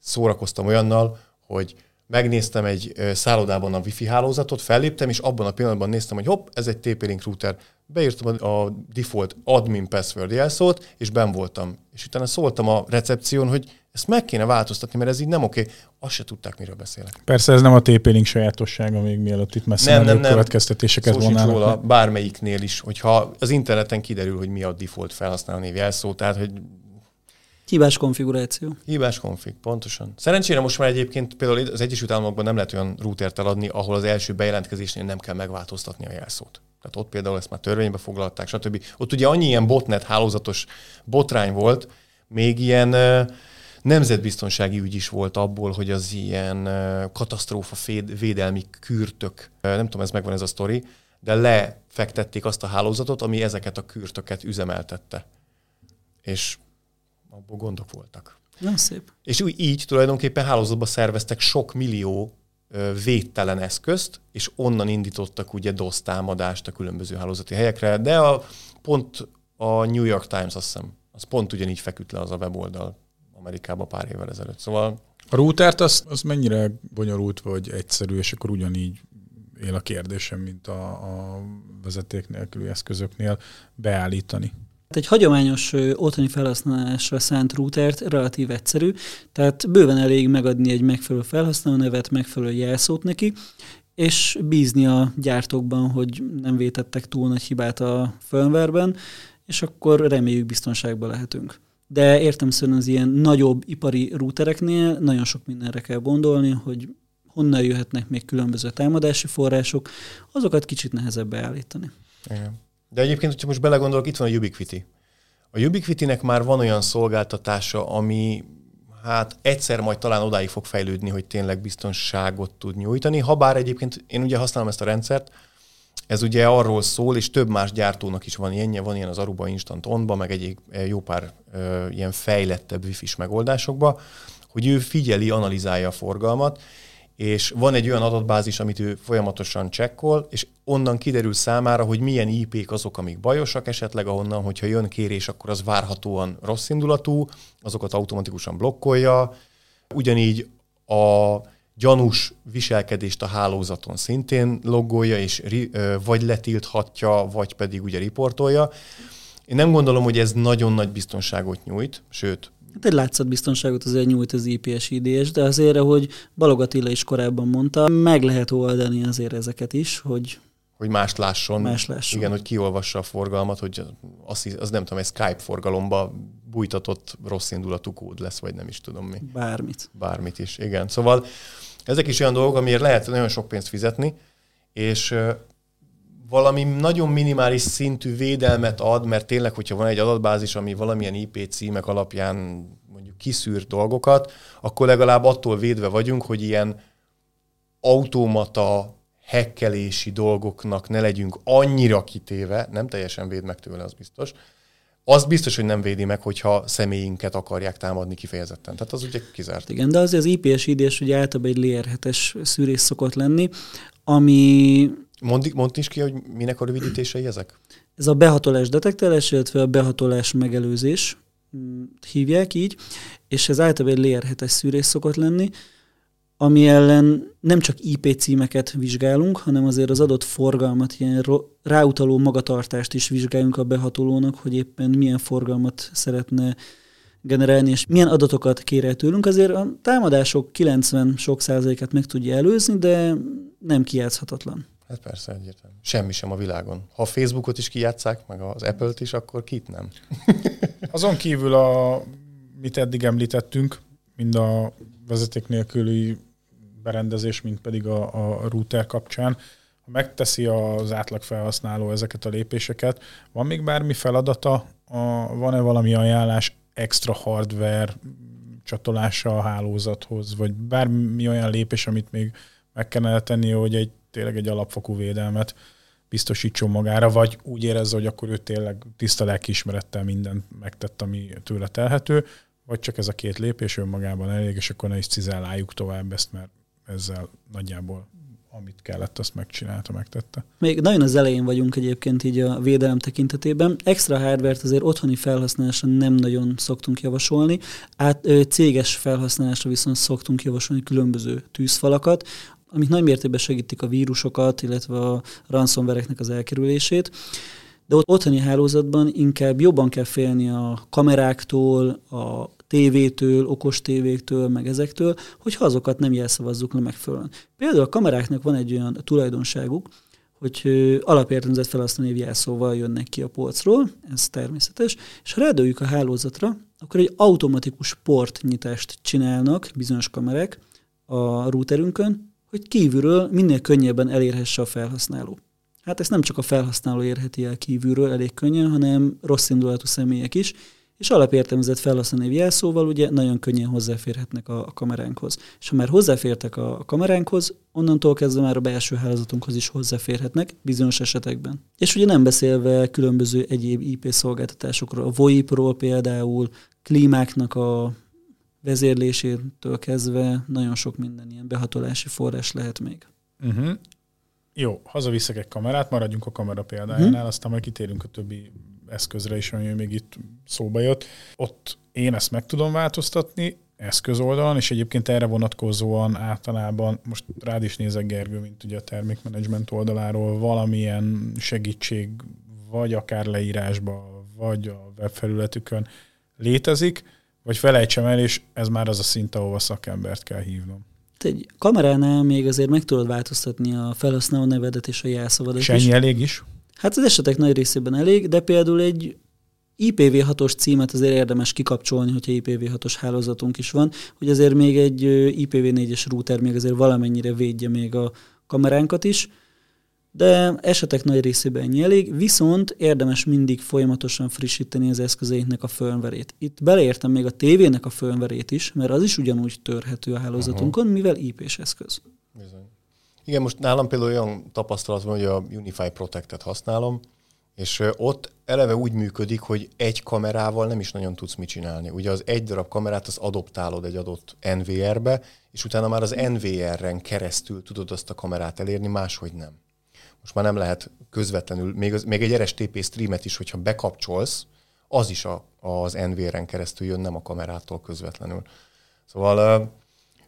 [SPEAKER 2] szórakoztam olyannal, hogy megnéztem egy szállodában a wifi hálózatot, felléptem, és abban a pillanatban néztem, hogy hopp, ez egy TP-Link router. Beírtam a default admin password jelszót, és ben voltam. És utána szóltam a recepción, hogy ezt meg kéne változtatni, mert ez így nem oké. Azt se tudták, miről beszélek.
[SPEAKER 1] Persze ez nem a TP-Link sajátossága, még mielőtt itt messze nem, nem, nem. következtetéseket
[SPEAKER 2] vonnának. róla bármelyiknél is, hogyha az interneten kiderül, hogy mi a default felhasználó név jelszó, tehát hogy
[SPEAKER 3] Hibás konfiguráció.
[SPEAKER 2] Hibás konfig, pontosan. Szerencsére most már egyébként például az Egyesült Államokban nem lehet olyan routert eladni, ahol az első bejelentkezésnél nem kell megváltoztatni a jelszót. Tehát ott például ezt már törvénybe foglalták, stb. Ott ugye annyi ilyen botnet hálózatos botrány volt, még ilyen nemzetbiztonsági ügy is volt abból, hogy az ilyen katasztrófa védelmi kürtök, nem tudom, ez megvan ez a sztori, de lefektették azt a hálózatot, ami ezeket a kürtöket üzemeltette. És abból gondok voltak.
[SPEAKER 3] Nem szép.
[SPEAKER 2] És úgy így tulajdonképpen hálózatba szerveztek sok millió védtelen eszközt, és onnan indítottak ugye DOS támadást a különböző hálózati helyekre, de a, pont a New York Times azt hiszem, az pont ugyanígy feküdt le az a weboldal Amerikában pár évvel ezelőtt. Szóval
[SPEAKER 1] a routert az, az mennyire bonyolult vagy egyszerű, és akkor ugyanígy él a kérdésem, mint a, a vezeték nélküli eszközöknél beállítani.
[SPEAKER 3] Egy hagyományos otthoni felhasználásra szánt routert relatív egyszerű, tehát bőven elég megadni egy megfelelő felhasználó nevet, megfelelő jelszót neki, és bízni a gyártókban, hogy nem vétettek túl nagy hibát a firmware és akkor reméljük biztonságban lehetünk. De értem szerint az ilyen nagyobb ipari routereknél nagyon sok mindenre kell gondolni, hogy honnan jöhetnek még különböző támadási források, azokat kicsit nehezebb beállítani.
[SPEAKER 2] Igen. De egyébként, hogyha most belegondolok, itt van a Ubiquiti. A Ubiquiti-nek már van olyan szolgáltatása, ami hát egyszer majd talán odáig fog fejlődni, hogy tényleg biztonságot tud nyújtani. Habár egyébként én ugye használom ezt a rendszert, ez ugye arról szól, és több más gyártónak is van ilyenje, van ilyen az Aruba Instant Onba, meg egy jó pár ö, ilyen fejlettebb wifi-s megoldásokba, hogy ő figyeli, analizálja a forgalmat, és van egy olyan adatbázis, amit ő folyamatosan csekkol, és onnan kiderül számára, hogy milyen IP-k azok, amik bajosak esetleg, ahonnan, hogyha jön kérés, akkor az várhatóan rossz indulatú, azokat automatikusan blokkolja. Ugyanígy a gyanús viselkedést a hálózaton szintén loggolja, és vagy letilthatja, vagy pedig ugye riportolja. Én nem gondolom, hogy ez nagyon nagy biztonságot nyújt, sőt,
[SPEAKER 3] Hát egy látszatbiztonságot azért nyújt az IPS IDS, de azért, ahogy Balog Attila is korábban mondta, meg lehet oldani azért ezeket is, hogy
[SPEAKER 2] hogy mást lásson.
[SPEAKER 3] Más lásson.
[SPEAKER 2] Igen, hogy kiolvassa a forgalmat, hogy az, az nem tudom, egy Skype forgalomba bújtatott rossz indulatú kód lesz, vagy nem is tudom mi.
[SPEAKER 3] Bármit.
[SPEAKER 2] Bármit is, igen. Szóval ezek is olyan dolgok, amiért lehet nagyon sok pénzt fizetni, és valami nagyon minimális szintű védelmet ad, mert tényleg, hogyha van egy adatbázis, ami valamilyen IP címek alapján mondjuk kiszűr dolgokat, akkor legalább attól védve vagyunk, hogy ilyen automata hekkelési dolgoknak ne legyünk annyira kitéve, nem teljesen véd meg tőle, az biztos, az biztos, hogy nem védi meg, hogyha személyinket akarják támadni kifejezetten. Tehát az ugye kizárt.
[SPEAKER 3] Igen, de azért az IPS IDS ugye általában egy layer 7-es szűrés szokott lenni, ami...
[SPEAKER 2] Mondd, mondd is ki, hogy minek a rövidítései ezek?
[SPEAKER 3] Ez a behatolás detektálás, illetve a behatolás megelőzés mm, hívják így, és ez általában egy layer 7-es szűrés szokott lenni, ami ellen nem csak IP címeket vizsgálunk, hanem azért az adott forgalmat, ilyen ráutaló magatartást is vizsgálunk a behatolónak, hogy éppen milyen forgalmat szeretne generálni, és milyen adatokat kér el tőlünk. Azért a támadások 90 sok százalékát meg tudja előzni, de nem kijátszhatatlan.
[SPEAKER 2] Hát persze, egyértelmű. Semmi sem a világon. Ha a Facebookot is kijátszák, meg az Apple-t is, akkor kit nem.
[SPEAKER 1] Azon kívül, a, mit eddig említettünk, mind a vezeték nélküli berendezés, mint pedig a, a router kapcsán. Ha megteszi az átlag felhasználó ezeket a lépéseket, van még bármi feladata, a, van-e valami ajánlás extra hardware csatolása a hálózathoz, vagy bármi olyan lépés, amit még meg kellene tenni, hogy egy tényleg egy alapfokú védelmet biztosítson magára, vagy úgy érezze, hogy akkor ő tényleg tiszta lelkiismerettel mindent megtett, ami tőle telhető, vagy csak ez a két lépés önmagában elég, és akkor ne is cizelláljuk tovább ezt, mert ezzel nagyjából amit kellett, azt megcsinálta, megtette.
[SPEAKER 3] Még nagyon az elején vagyunk egyébként így a védelem tekintetében. Extra hardware azért otthoni felhasználásra nem nagyon szoktunk javasolni, át, céges felhasználásra viszont szoktunk javasolni különböző tűzfalakat, amik nagy mértékben segítik a vírusokat, illetve a ransomware az elkerülését. De ott otthoni hálózatban inkább jobban kell félni a kameráktól, a tévétől, okos tévéktől, meg ezektől, hogyha azokat nem jelszavazzuk le megfelelően. Például a kameráknak van egy olyan tulajdonságuk, hogy alapértelmezett felhasználó jelszóval jönnek ki a polcról, ez természetes, és ha rádőjük a hálózatra, akkor egy automatikus portnyitást csinálnak bizonyos kamerák a routerünkön, hogy kívülről minél könnyebben elérhesse a felhasználó. Hát ezt nem csak a felhasználó érheti el kívülről elég könnyen, hanem rossz indulatú személyek is, és alapértelmezett felhasználói jelszóval ugye nagyon könnyen hozzáférhetnek a, kameránkhoz. És ha már hozzáfértek a, a kameránkhoz, onnantól kezdve már a belső hálózatunkhoz is hozzáférhetnek bizonyos esetekben. És ugye nem beszélve különböző egyéb IP szolgáltatásokról, a VoIP-ról például, klímáknak a vezérlésétől kezdve nagyon sok minden ilyen behatolási forrás lehet még.
[SPEAKER 1] Uh-huh. Jó, hazaviszek egy kamerát, maradjunk a kamera példájánál, uh-huh. aztán majd kitérünk a többi eszközre is, ami még itt szóba jött. Ott én ezt meg tudom változtatni eszköz oldalon, és egyébként erre vonatkozóan általában, most rád is nézek Gergő, mint ugye a termékmenedzsment oldaláról, valamilyen segítség, vagy akár leírásba, vagy a webfelületükön létezik, vagy felejtsem el, és ez már az a szint, ahova szakembert kell hívnom.
[SPEAKER 3] Egy kameránál még azért meg tudod változtatni a felhasználó nevedet és a jelszavadat
[SPEAKER 1] És ennyi elég is?
[SPEAKER 3] Hát az esetek nagy részében elég, de például egy IPv6-os címet azért érdemes kikapcsolni, hogyha IPv6-os hálózatunk is van, hogy azért még egy IPv4-es router még azért valamennyire védje még a kameránkat is, de esetek nagy részében ennyi elég, viszont érdemes mindig folyamatosan frissíteni az eszközeinknek a firmware-ét. Itt beleértem még a tévének a firmware is, mert az is ugyanúgy törhető a hálózatunkon, uh-huh. mivel IP-s eszköz. Bizony.
[SPEAKER 2] Igen, most nálam például olyan tapasztalat van, hogy a Unify Protect-et használom, és ott eleve úgy működik, hogy egy kamerával nem is nagyon tudsz mit csinálni. Ugye az egy darab kamerát az adoptálod egy adott NVR-be, és utána már az NVR-en keresztül tudod azt a kamerát elérni, máshogy nem. Most már nem lehet közvetlenül, még, az, még egy RSTP streamet is, hogyha bekapcsolsz, az is a, az NVR-en keresztül jön, nem a kamerától közvetlenül. Szóval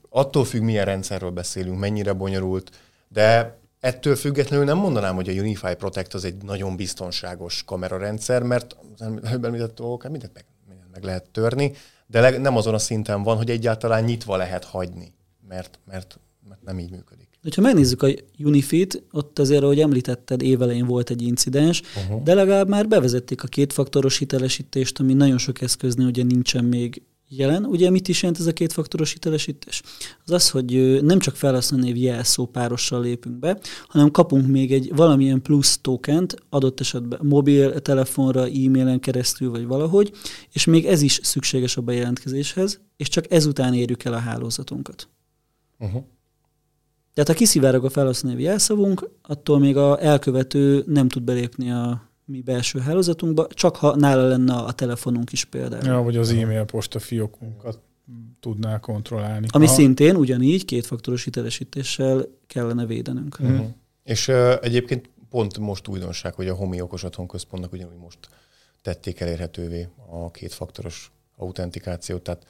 [SPEAKER 2] attól függ, milyen rendszerről beszélünk, mennyire bonyolult, de ettől függetlenül nem mondanám, hogy a Unify Protect az egy nagyon biztonságos kamerarendszer, mert előbb említett dolgokat mindent meg, mindent meg lehet törni, de nem azon a szinten van, hogy egyáltalán nyitva lehet hagyni, mert, mert, mert nem így működik.
[SPEAKER 3] De ha megnézzük a Unifit, ott azért, ahogy említetted, évelején volt egy incidens, uh-huh. de legalább már bevezették a kétfaktoros hitelesítést, ami nagyon sok eszköznél ugye nincsen még jelen. Ugye mit is jelent ez a kétfaktoros hitelesítés? Az az, hogy nem csak felhasználónév jelszó párossal lépünk be, hanem kapunk még egy valamilyen plusz tokent, adott esetben mobil, telefonra, e-mailen keresztül, vagy valahogy, és még ez is szükséges a bejelentkezéshez, és csak ezután érjük el a hálózatunkat. Uh-huh. Tehát ha kiszivárog a felhasználói jelszavunk, attól még a elkövető nem tud belépni a mi belső hálózatunkba, csak ha nála lenne a telefonunk is például.
[SPEAKER 1] Ja, vagy az e-mail posta fiókunkat tudná kontrollálni.
[SPEAKER 3] Ami Aha. szintén ugyanígy kétfaktoros hitelesítéssel kellene védenünk.
[SPEAKER 2] Uh-huh. És uh, egyébként pont most újdonság, hogy a Homi okos otthon központnak ugyanúgy most tették elérhetővé a kétfaktoros autentikációt, tehát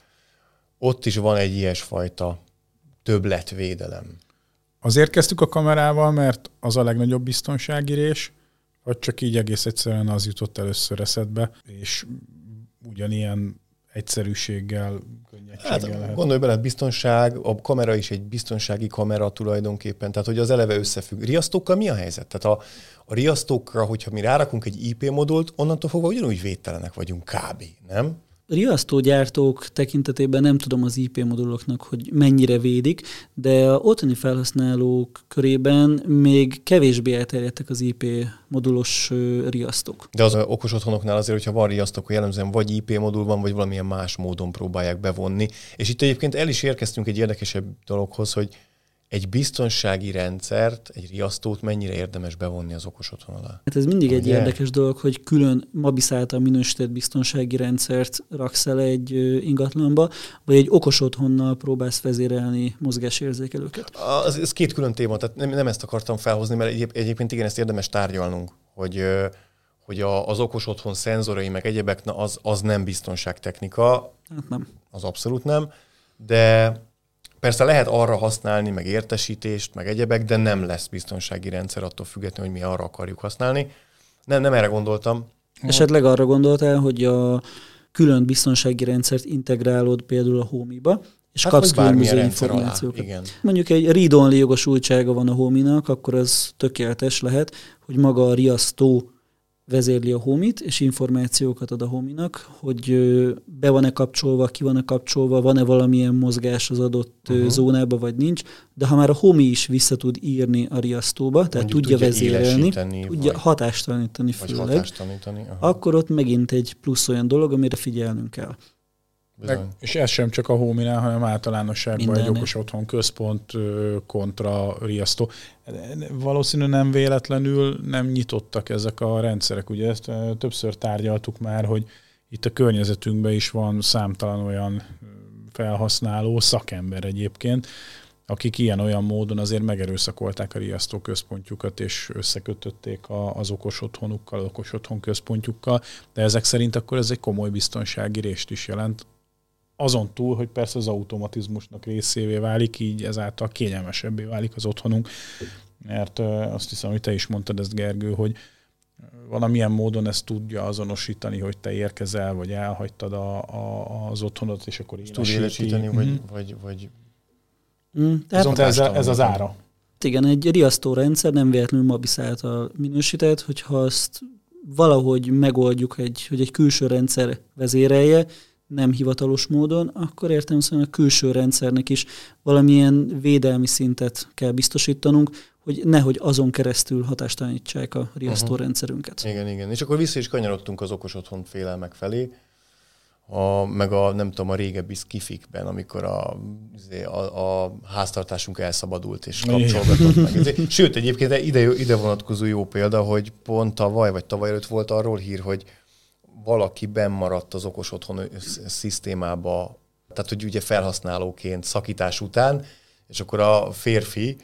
[SPEAKER 2] ott is van egy ilyesfajta többletvédelem.
[SPEAKER 1] Azért kezdtük a kamerával, mert az a legnagyobb biztonsági rés, vagy csak így egész egyszerűen az jutott először eszedbe, és ugyanilyen egyszerűséggel,
[SPEAKER 2] könnyedséggel hát, lehet. Gondolj bele, biztonság, a kamera is egy biztonsági kamera tulajdonképpen, tehát hogy az eleve összefügg. Riasztókkal mi a helyzet? Tehát a, a riasztókra, hogyha mi rárakunk egy IP modult, onnantól fogva ugyanúgy védtelenek vagyunk kb. Nem?
[SPEAKER 3] Riasztógyártók tekintetében nem tudom az IP moduloknak, hogy mennyire védik, de a otthoni felhasználók körében még kevésbé elterjedtek az IP modulos riasztók.
[SPEAKER 2] De az okos otthonoknál azért, hogyha van riasztó, akkor jellemzően vagy IP modul van, vagy valamilyen más módon próbálják bevonni. És itt egyébként el is érkeztünk egy érdekesebb dologhoz, hogy egy biztonsági rendszert, egy riasztót mennyire érdemes bevonni az okos otthon alá?
[SPEAKER 3] Hát ez mindig Ugye? egy érdekes dolog, hogy külön Mabis által minősített biztonsági rendszert raksz el egy ingatlanba, vagy egy okos otthonnal próbálsz vezérelni mozgásérzékelőket.
[SPEAKER 2] Az, ez két külön téma, tehát nem, nem ezt akartam felhozni, mert egyéb, egyébként igen, ezt érdemes tárgyalnunk, hogy hogy a, az okos otthon szenzorai, meg egyebek, na az, az nem biztonságtechnika.
[SPEAKER 3] Hát nem.
[SPEAKER 2] Az abszolút nem. De Persze lehet arra használni, meg értesítést, meg egyebek, de nem lesz biztonsági rendszer attól függetlenül, hogy mi arra akarjuk használni. Nem, nem erre gondoltam.
[SPEAKER 3] Esetleg arra gondoltál, hogy a külön biztonsági rendszert integrálod például a Homi-ba, és hát kapsz különböző információkat.
[SPEAKER 2] Alá. Igen.
[SPEAKER 3] Mondjuk egy read-only jogosultsága van a Homi-nak, akkor az tökéletes lehet, hogy maga a riasztó vezérli a homit, és információkat ad a hominak, hogy be van-e kapcsolva, ki van-e kapcsolva, van-e valamilyen mozgás az adott uh-huh. zónába, vagy nincs. De ha már a homi is vissza tud írni a riasztóba, tehát tudja, tudja vezérelni, tudja vagy, hatástalanítani főleg, hatástalanítani, akkor ott megint egy plusz olyan dolog, amire figyelnünk kell.
[SPEAKER 1] Meg, és ez sem csak a Hóminál, hanem általánosságban Minden. egy okos otthon központ kontra riasztó. Valószínű nem véletlenül nem nyitottak ezek a rendszerek. Ugye ezt többször tárgyaltuk már, hogy itt a környezetünkben is van számtalan olyan felhasználó, szakember egyébként, akik ilyen-olyan módon azért megerőszakolták a riasztó központjukat, és összekötötték a, az okos otthonukkal, az okos otthon központjukkal, de ezek szerint akkor ez egy komoly biztonsági részt is jelent, azon túl, hogy persze az automatizmusnak részévé válik, így ezáltal kényelmesebbé válik az otthonunk, mert azt hiszem, hogy te is mondtad ezt, Gergő, hogy valamilyen módon ezt tudja azonosítani, hogy te érkezel, vagy elhagytad a, a, az otthonot, és akkor
[SPEAKER 2] Tud élesíteni, mm-hmm. vagy, mhm. vagy, vagy
[SPEAKER 1] mm, tehát ez, ez az ára.
[SPEAKER 3] Igen, egy riasztó rendszer nem véletlenül Mabis által minősített, hogyha azt valahogy megoldjuk, egy, hogy egy külső rendszer vezérelje, nem hivatalos módon, akkor értem szerint a külső rendszernek is valamilyen védelmi szintet kell biztosítanunk, hogy nehogy azon keresztül hatástalanítsák a riasztórendszerünket.
[SPEAKER 2] Uh-huh. Igen, igen. És akkor vissza is kanyarodtunk az okos otthon félelmek felé, a, meg a, nem tudom, a régebbi skifikben, amikor a, izé, a, a háztartásunk elszabadult és kapcsolgatott meg. Sőt, egyébként ide, ide vonatkozó jó példa, hogy pont tavaly vagy tavaly előtt volt arról hír, hogy valaki bennmaradt az okos otthon szisztémába, tehát hogy ugye felhasználóként szakítás után, és akkor a férfi,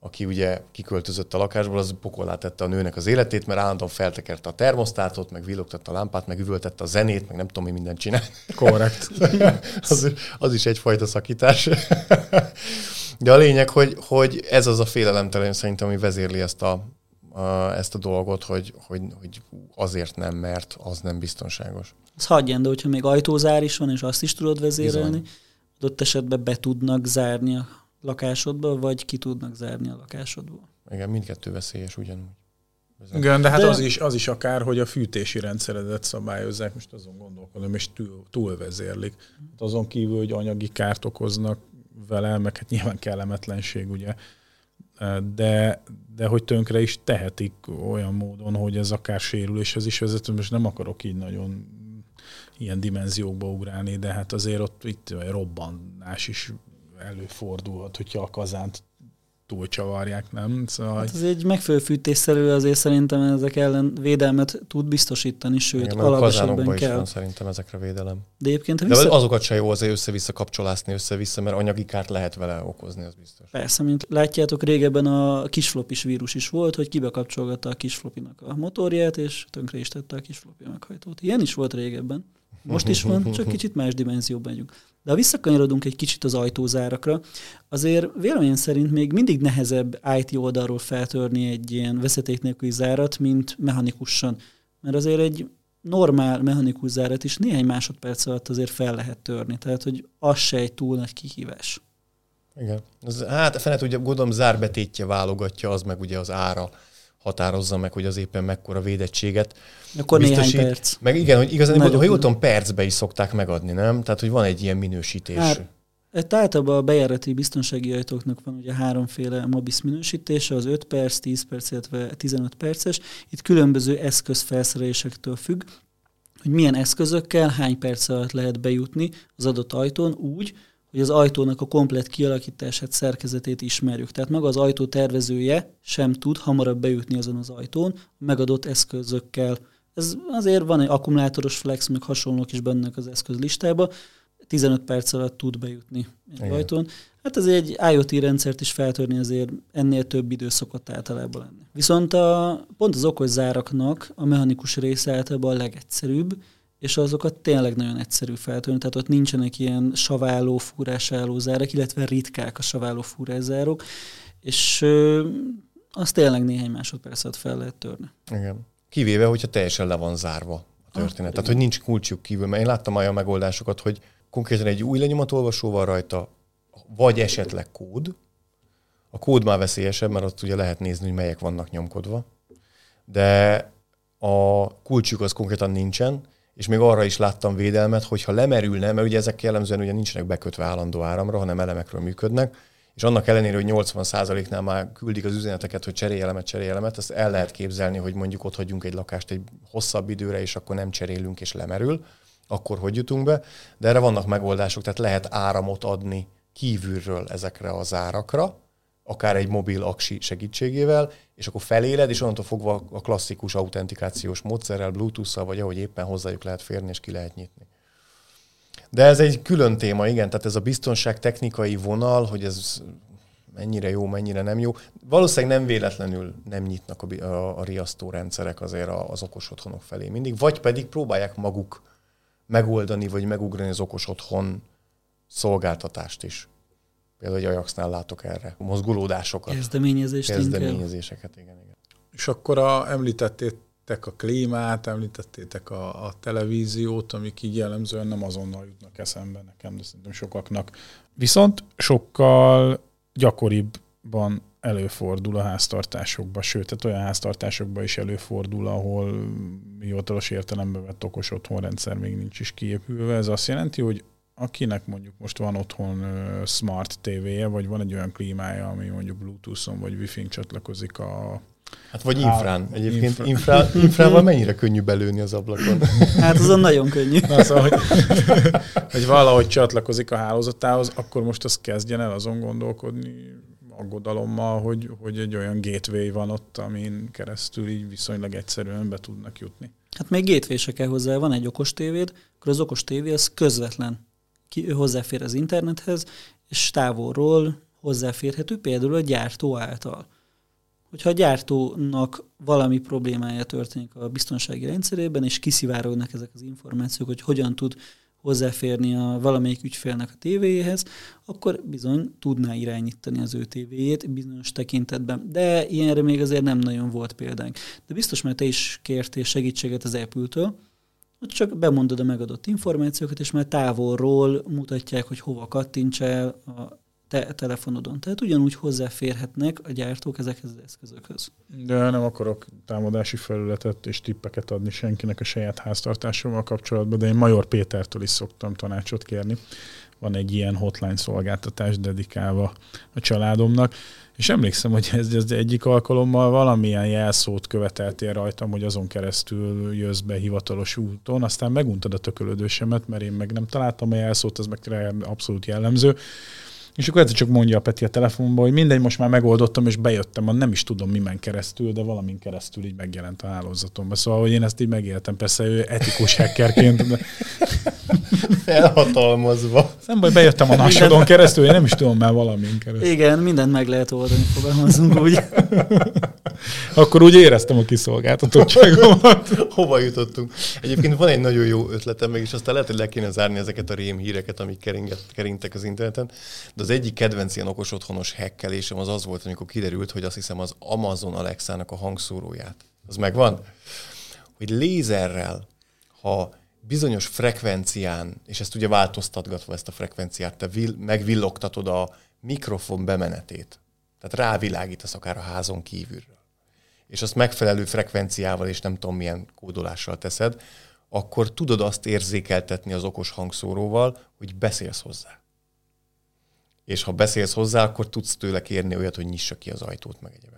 [SPEAKER 2] aki ugye kiköltözött a lakásból, az pokolá tette a nőnek az életét, mert állandóan feltekerte a termosztátot, meg villogtatta a lámpát, meg üvöltette a zenét, meg nem tudom, mi mindent csinál.
[SPEAKER 1] Korrekt.
[SPEAKER 2] az, az is egyfajta szakítás. De a lényeg, hogy, hogy ez az a félelemtelen szerintem, ami vezérli ezt a, ezt a dolgot, hogy, hogy, hogy azért nem, mert az nem biztonságos.
[SPEAKER 3] Ez hagyján, de hogyha még ajtózár is van, és azt is tudod vezérelni, Bizony. adott esetben be tudnak zárni a lakásodba, vagy ki tudnak zárni a lakásodból.
[SPEAKER 2] Igen, mindkettő veszélyes ugyanúgy.
[SPEAKER 1] Bizony. Igen, de hát de... Az, is, az is akár, hogy a fűtési rendszeredet szabályozzák, most azon gondolkodom, és túl, túlvezérlik. Hát azon kívül, hogy anyagi kárt okoznak vele, meg hát nyilván kellemetlenség, ugye de, de hogy tönkre is tehetik olyan módon, hogy ez akár sérüléshez is vezet. Most nem akarok így nagyon ilyen dimenziókba ugrálni, de hát azért ott itt robbanás is előfordulhat, hogyha a kazánt túlcsavarják, nem?
[SPEAKER 3] Szóval, hát ez egy megfelelő fűtésszerű azért szerintem ezek ellen védelmet tud biztosítani, sőt, Igen,
[SPEAKER 2] alapesetben kell. Is van szerintem ezekre védelem.
[SPEAKER 3] De egyébként,
[SPEAKER 2] vissza... De azokat se jó azért össze-vissza kapcsolászni össze-vissza, mert anyagi kárt lehet vele okozni, az biztos.
[SPEAKER 3] Persze, mint látjátok, régebben a kisflopis vírus is volt, hogy kibekapcsolgatta a kisflopinak a motorját, és tönkre is tette a kisflopi meghajtót. Ilyen is volt régebben. Most is van, csak kicsit más dimenzióban megyünk. De ha visszakanyarodunk egy kicsit az ajtózárakra, azért véleményem szerint még mindig nehezebb IT oldalról feltörni egy ilyen veszeték nélküli zárat, mint mechanikusan. Mert azért egy normál mechanikus zárat is néhány másodperc alatt azért fel lehet törni. Tehát, hogy az se egy túl nagy kihívás.
[SPEAKER 2] Igen. Az, hát fenet ugye gondolom zárbetétje válogatja, az meg ugye az ára határozza meg, hogy az éppen mekkora védettséget
[SPEAKER 3] Akkor biztosít. néhány perc.
[SPEAKER 2] Meg igen, hogy igazán, hogy, jól tudom, percbe is szokták megadni, nem? Tehát, hogy van egy ilyen minősítés. Hát,
[SPEAKER 3] itt általában a bejárati biztonsági ajtóknak van ugye háromféle MOBIS minősítése, az 5 perc, 10 perc, illetve 15 perces. Itt különböző eszközfelszerelésektől függ, hogy milyen eszközökkel hány perc alatt lehet bejutni az adott ajtón úgy, hogy az ajtónak a komplet kialakítását, szerkezetét ismerjük. Tehát maga az ajtó tervezője sem tud hamarabb bejutni azon az ajtón megadott eszközökkel. Ez azért van egy akkumulátoros flex, meg hasonlók is benne az eszközlistában. 15 perc alatt tud bejutni egy Igen. ajtón. Hát ez egy IoT rendszert is feltörni azért ennél több idő szokott általában lenni. Viszont a, pont az okos záraknak a mechanikus része általában a legegyszerűbb, és azokat tényleg nagyon egyszerű feltörni, tehát ott nincsenek ilyen saváló, fúrásálló zárak, illetve ritkák a saváló fúrászárok, és ö, az tényleg néhány másodperc alatt fel lehet törni.
[SPEAKER 2] Igen. Kivéve, hogyha teljesen le van zárva a történet. Ah, tehát, hogy nincs kulcsuk kívül, mert én láttam olyan megoldásokat, hogy konkrétan egy új lenyomatolvasóval rajta, vagy esetleg kód. A kód már veszélyesebb, mert ott ugye lehet nézni, hogy melyek vannak nyomkodva. De a kulcsuk az konkrétan nincsen, és még arra is láttam védelmet, hogyha lemerülne, mert ugye ezek jellemzően ugye nincsenek bekötve állandó áramra, hanem elemekről működnek, és annak ellenére, hogy 80%-nál már küldik az üzeneteket, hogy cserélelemet, cserélelemet, ezt el lehet képzelni, hogy mondjuk ott hagyunk egy lakást egy hosszabb időre, és akkor nem cserélünk, és lemerül, akkor hogy jutunk be, de erre vannak megoldások, tehát lehet áramot adni kívülről ezekre az árakra, akár egy mobil aksi segítségével, és akkor feléled, és onnantól fogva a klasszikus autentikációs módszerrel, Bluetooth-szal, vagy ahogy éppen hozzájuk lehet férni, és ki lehet nyitni. De ez egy külön téma, igen, tehát ez a biztonság technikai vonal, hogy ez mennyire jó, mennyire nem jó. Valószínűleg nem véletlenül nem nyitnak a, a, a riasztó rendszerek azért az okos otthonok felé mindig, vagy pedig próbálják maguk megoldani, vagy megugrani az okos otthon szolgáltatást is. Például egy Ajaxnál látok erre mozgulódásokat.
[SPEAKER 3] Kezdeményezést
[SPEAKER 2] Kezdeményezéseket, igen, igen.
[SPEAKER 1] És akkor a, említettétek a klímát, említettétek a, a televíziót, amik így jellemzően nem azonnal jutnak eszembe nekem, de szerintem sokaknak. Viszont sokkal gyakoribban előfordul a háztartásokban, sőt, tehát olyan háztartásokban is előfordul, ahol hivatalos értelemben vett okos otthonrendszer még nincs is kiépülve. Ez azt jelenti, hogy akinek mondjuk most van otthon smart TV-je, vagy van egy olyan klímája, ami mondjuk Bluetooth-on vagy Wi-Fi-n csatlakozik a
[SPEAKER 2] Hát vagy infrán. Egyébként infra. infrá, infrával mennyire könnyű belőni az ablakon?
[SPEAKER 3] Hát azon nagyon könnyű.
[SPEAKER 1] Na, szóval, hogy, hogy valahogy csatlakozik a hálózatához, akkor most az kezdjen el azon gondolkodni aggodalommal, hogy, hogy egy olyan gateway van ott, amin keresztül így viszonylag egyszerűen be tudnak jutni.
[SPEAKER 3] Hát még gateway se kell hozzá, van egy okos tévéd, akkor az okos tévé az közvetlen ki, hozzáfér az internethez, és távolról hozzáférhető például a gyártó által. Hogyha a gyártónak valami problémája történik a biztonsági rendszerében, és kiszivárognak ezek az információk, hogy hogyan tud hozzáférni a valamelyik ügyfélnek a tévéjéhez, akkor bizony tudná irányítani az ő tévéjét bizonyos tekintetben. De ilyenre még azért nem nagyon volt példánk. De biztos, mert te is kértél segítséget az Apple-től, hogy csak bemondod a megadott információkat, és már távolról mutatják, hogy hova kattints el a te telefonodon. Tehát ugyanúgy hozzáférhetnek a gyártók ezekhez az eszközökhöz.
[SPEAKER 1] De nem akarok támadási felületet és tippeket adni senkinek a saját háztartásommal kapcsolatban, de én Major Pétertől is szoktam tanácsot kérni. Van egy ilyen hotline szolgáltatás dedikálva a családomnak, és emlékszem, hogy ez az egyik alkalommal valamilyen jelszót követeltél rajtam, hogy azon keresztül jössz be hivatalos úton, aztán meguntad a tökölődősemet, mert én meg nem találtam a jelszót, az meg abszolút jellemző. És akkor egyszer csak mondja a Peti a telefonban, hogy mindegy, most már megoldottam, és bejöttem, nem is tudom mimen keresztül, de valamin keresztül így megjelent a hálózatomba. Szóval, hogy én ezt így megéltem, persze ő etikus hackerként, de...
[SPEAKER 2] Elhatalmazva.
[SPEAKER 1] Nem baj, bejöttem a nasodon keresztül, én nem is tudom már valamin keresztül.
[SPEAKER 3] Igen, mindent meg lehet oldani, fogalmazunk úgy.
[SPEAKER 1] Akkor úgy éreztem a kiszolgáltatottságomat.
[SPEAKER 2] Hova jutottunk? Egyébként van egy nagyon jó ötletem, meg is aztán lehet, hogy le kéne zárni ezeket a rém híreket, amik keringet, keringtek az interneten. De az egyik kedvenc ilyen okos otthonos hekkelésem az az volt, amikor kiderült, hogy azt hiszem az Amazon Alexának a hangszóróját. Az megvan? Hogy lézerrel, ha bizonyos frekvencián, és ezt ugye változtatgatva ezt a frekvenciát, te vil, megvillogtatod a mikrofon bemenetét, tehát rávilágítasz akár a házon kívülről, és azt megfelelő frekvenciával és nem tudom milyen kódolással teszed, akkor tudod azt érzékeltetni az okos hangszóróval, hogy beszélsz hozzá. És ha beszélsz hozzá, akkor tudsz tőle kérni olyat, hogy nyissa ki az ajtót, meg egyebeket.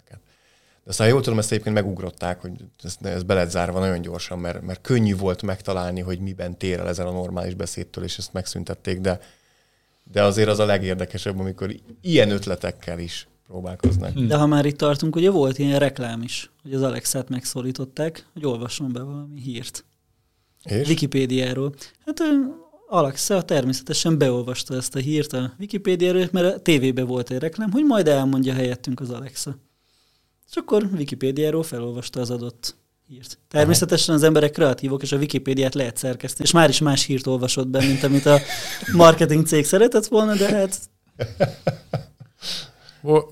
[SPEAKER 2] De aztán jól tudom, ezt egyébként megugrották, hogy ez, ez be lett zárva nagyon gyorsan, mert, mert könnyű volt megtalálni, hogy miben tér el ezen a normális beszédtől, és ezt megszüntették, de, de azért az a legérdekesebb, amikor ilyen ötletekkel is próbálkoznak.
[SPEAKER 3] De ha már itt tartunk, ugye volt ilyen reklám is, hogy az Alexát megszólították, hogy olvasson be valami hírt. És? Wikipédiáról. Hát Alexa természetesen beolvasta ezt a hírt a Wikipédiáról, mert a tévében volt egy reklám, hogy majd elmondja helyettünk az Alexa. És akkor Wikipédiáról felolvasta az adott hírt. Természetesen az emberek kreatívok, és a Wikipédiát lehet szerkeszteni, és már is más hírt olvasott be, mint amit a marketing cég szeretett volna, de hát...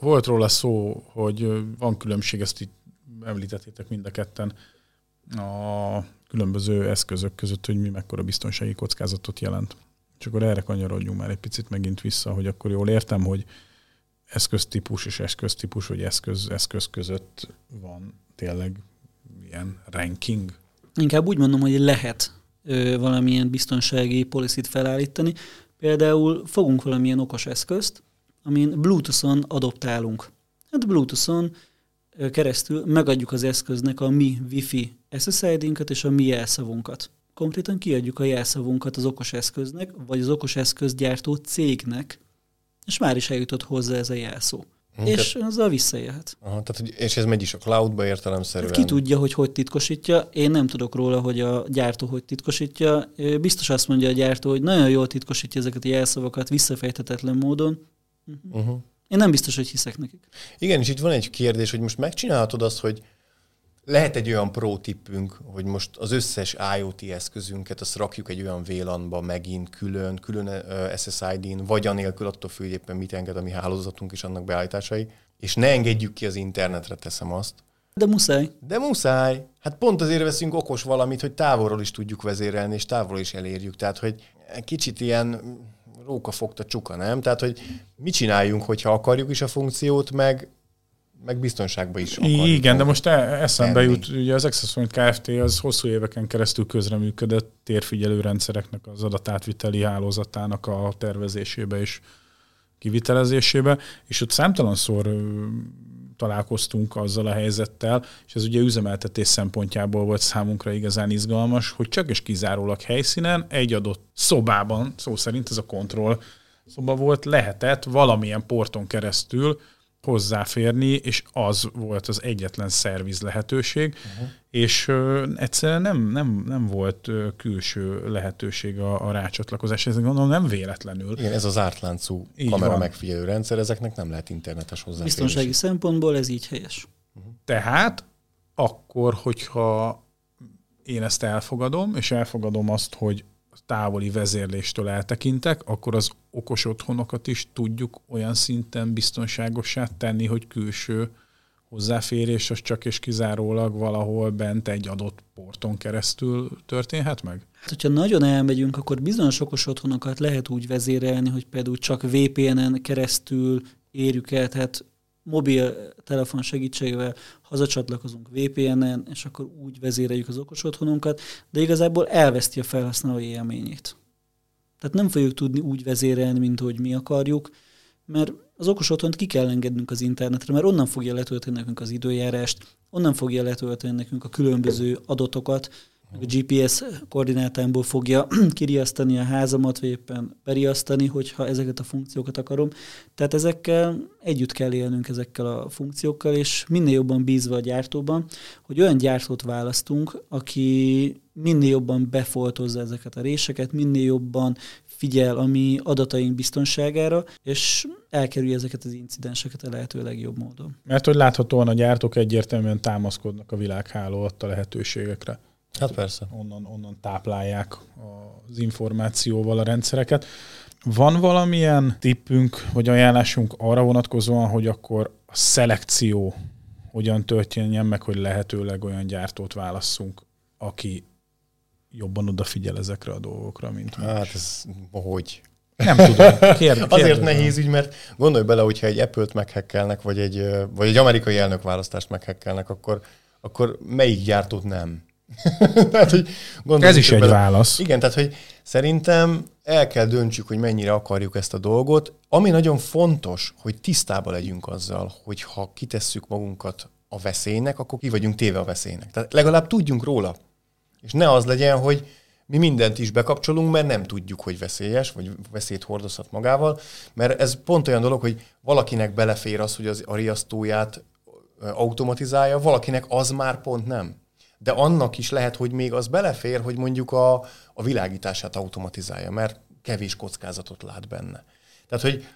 [SPEAKER 1] Volt róla szó, hogy van különbség, ezt itt említettétek mind a ketten, a különböző eszközök között, hogy mi mekkora biztonsági kockázatot jelent. És akkor erre kanyarodjunk már egy picit megint vissza, hogy akkor jól értem, hogy eszköztípus és eszköztípus, vagy eszköz, eszköz között van tényleg ilyen ranking?
[SPEAKER 3] Inkább úgy mondom, hogy lehet ö, valamilyen biztonsági policit felállítani. Például fogunk valamilyen okos eszközt, amin Bluetooth-on adoptálunk. Hát Bluetooth-on ö, keresztül megadjuk az eszköznek a mi Wi-Fi SSID-nket és a mi jelszavunkat. Konkrétan kiadjuk a jelszavunkat az okos eszköznek, vagy az okos eszközgyártó cégnek, és már is eljutott hozzá ez a jelszó.
[SPEAKER 2] Hm,
[SPEAKER 3] és azzal visszaélhet.
[SPEAKER 2] Aha, tehát, hogy- és ez megy is a cloudba értelemszerűen.
[SPEAKER 3] Hát ki tudja, hogy hogy titkosítja. Én nem tudok róla, hogy a gyártó hogy titkosítja. Biztos azt mondja a gyártó, hogy nagyon jól titkosítja ezeket a jelszavakat visszafejthetetlen módon.
[SPEAKER 2] Uh-huh.
[SPEAKER 3] Én nem biztos, hogy hiszek nekik.
[SPEAKER 2] Igen, és itt van egy kérdés, hogy most megcsinálhatod azt, hogy lehet egy olyan pro tippünk, hogy most az összes IoT eszközünket, azt rakjuk egy olyan VLAN-ba megint külön, külön SSID-n, vagy anélkül attól függ, éppen mit enged a mi hálózatunk és annak beállításai, és ne engedjük ki az internetre, teszem azt.
[SPEAKER 3] De muszáj.
[SPEAKER 2] De muszáj. Hát pont azért veszünk okos valamit, hogy távolról is tudjuk vezérelni, és távolról is elérjük. Tehát, hogy kicsit ilyen róka fogta csuka, nem? Tehát, hogy mit csináljunk, hogyha akarjuk is a funkciót, meg, meg biztonságban is akarjuk.
[SPEAKER 1] Igen, de most e- eszembe
[SPEAKER 2] tenni.
[SPEAKER 1] jut, ugye az Access Point Kft. az hosszú éveken keresztül közreműködött térfigyelő rendszereknek az adatátviteli hálózatának a tervezésébe és kivitelezésébe, és ott számtalanszor találkoztunk azzal a helyzettel, és ez ugye üzemeltetés szempontjából volt számunkra igazán izgalmas, hogy csak és kizárólag helyszínen, egy adott szobában, szó szerint ez a kontroll szoba volt, lehetett valamilyen porton keresztül hozzáférni, és az volt az egyetlen szerviz lehetőség, uh-huh. és ö, egyszerűen nem, nem, nem volt ö, külső lehetőség a, a rácsatlakozás. Ez gondolom nem véletlenül.
[SPEAKER 2] Igen, ez az ártláncú
[SPEAKER 1] Így
[SPEAKER 2] kamera
[SPEAKER 1] van.
[SPEAKER 2] megfigyelő rendszer, ezeknek nem lehet internetes hozzáférés.
[SPEAKER 3] Biztonsági szempontból ez így helyes.
[SPEAKER 1] Tehát akkor, hogyha én ezt elfogadom, és elfogadom azt, hogy távoli vezérléstől eltekintek, akkor az okos otthonokat is tudjuk olyan szinten biztonságosá tenni, hogy külső hozzáférés az csak és kizárólag valahol bent egy adott porton keresztül történhet meg?
[SPEAKER 3] Hát, hogyha nagyon elmegyünk, akkor bizonyos okos otthonokat lehet úgy vezérelni, hogy például csak VPN-en keresztül érjük el, tehát mobiltelefon segítségével hazacsatlakozunk VPN-en, és akkor úgy vezéreljük az okos otthonunkat, de igazából elveszti a felhasználói élményét. Tehát nem fogjuk tudni úgy vezérelni, mint hogy mi akarjuk, mert az okos otthont ki kell engednünk az internetre, mert onnan fogja letölteni nekünk az időjárást, onnan fogja letölteni nekünk a különböző adatokat, a GPS koordinátámból fogja kiriasztani a házamat, vagy éppen beriasztani, hogyha ezeket a funkciókat akarom. Tehát ezekkel együtt kell élnünk ezekkel a funkciókkal, és minél jobban bízva a gyártóban, hogy olyan gyártót választunk, aki minél jobban befoltozza ezeket a réseket, minél jobban figyel a mi adataink biztonságára, és elkerülje ezeket az incidenseket a lehető legjobb módon.
[SPEAKER 1] Mert hogy láthatóan a gyártók egyértelműen támaszkodnak a világháló adta lehetőségekre.
[SPEAKER 2] Hát persze.
[SPEAKER 1] Onnan, onnan táplálják az információval a rendszereket. Van valamilyen tippünk vagy ajánlásunk arra vonatkozóan, hogy akkor a szelekció hogyan történjen meg, hogy lehetőleg olyan gyártót válasszunk, aki jobban odafigyel ezekre a dolgokra, mint más.
[SPEAKER 2] Hát ez hogy?
[SPEAKER 1] Nem tudom. Kérd,
[SPEAKER 2] Azért nehéz ügy, mert gondolj bele, hogyha egy Apple-t meghekkelnek, vagy egy, vagy egy amerikai elnökválasztást meghekkelnek, akkor, akkor melyik gyártót nem? tehát, hogy
[SPEAKER 1] Ez is egy
[SPEAKER 2] bele.
[SPEAKER 1] válasz.
[SPEAKER 2] Igen, tehát hogy szerintem el kell döntsük, hogy mennyire akarjuk ezt a dolgot. Ami nagyon fontos, hogy tisztában legyünk azzal, hogy ha kitesszük magunkat a veszélynek, akkor ki vagyunk téve a veszélynek. Tehát legalább tudjunk róla. És ne az legyen, hogy mi mindent is bekapcsolunk, mert nem tudjuk, hogy veszélyes, vagy veszélyt hordozhat magával, mert ez pont olyan dolog, hogy valakinek belefér az, hogy az a riasztóját automatizálja, valakinek az már pont nem. De annak is lehet, hogy még az belefér, hogy mondjuk a, a világítását automatizálja, mert kevés kockázatot lát benne. Tehát, hogy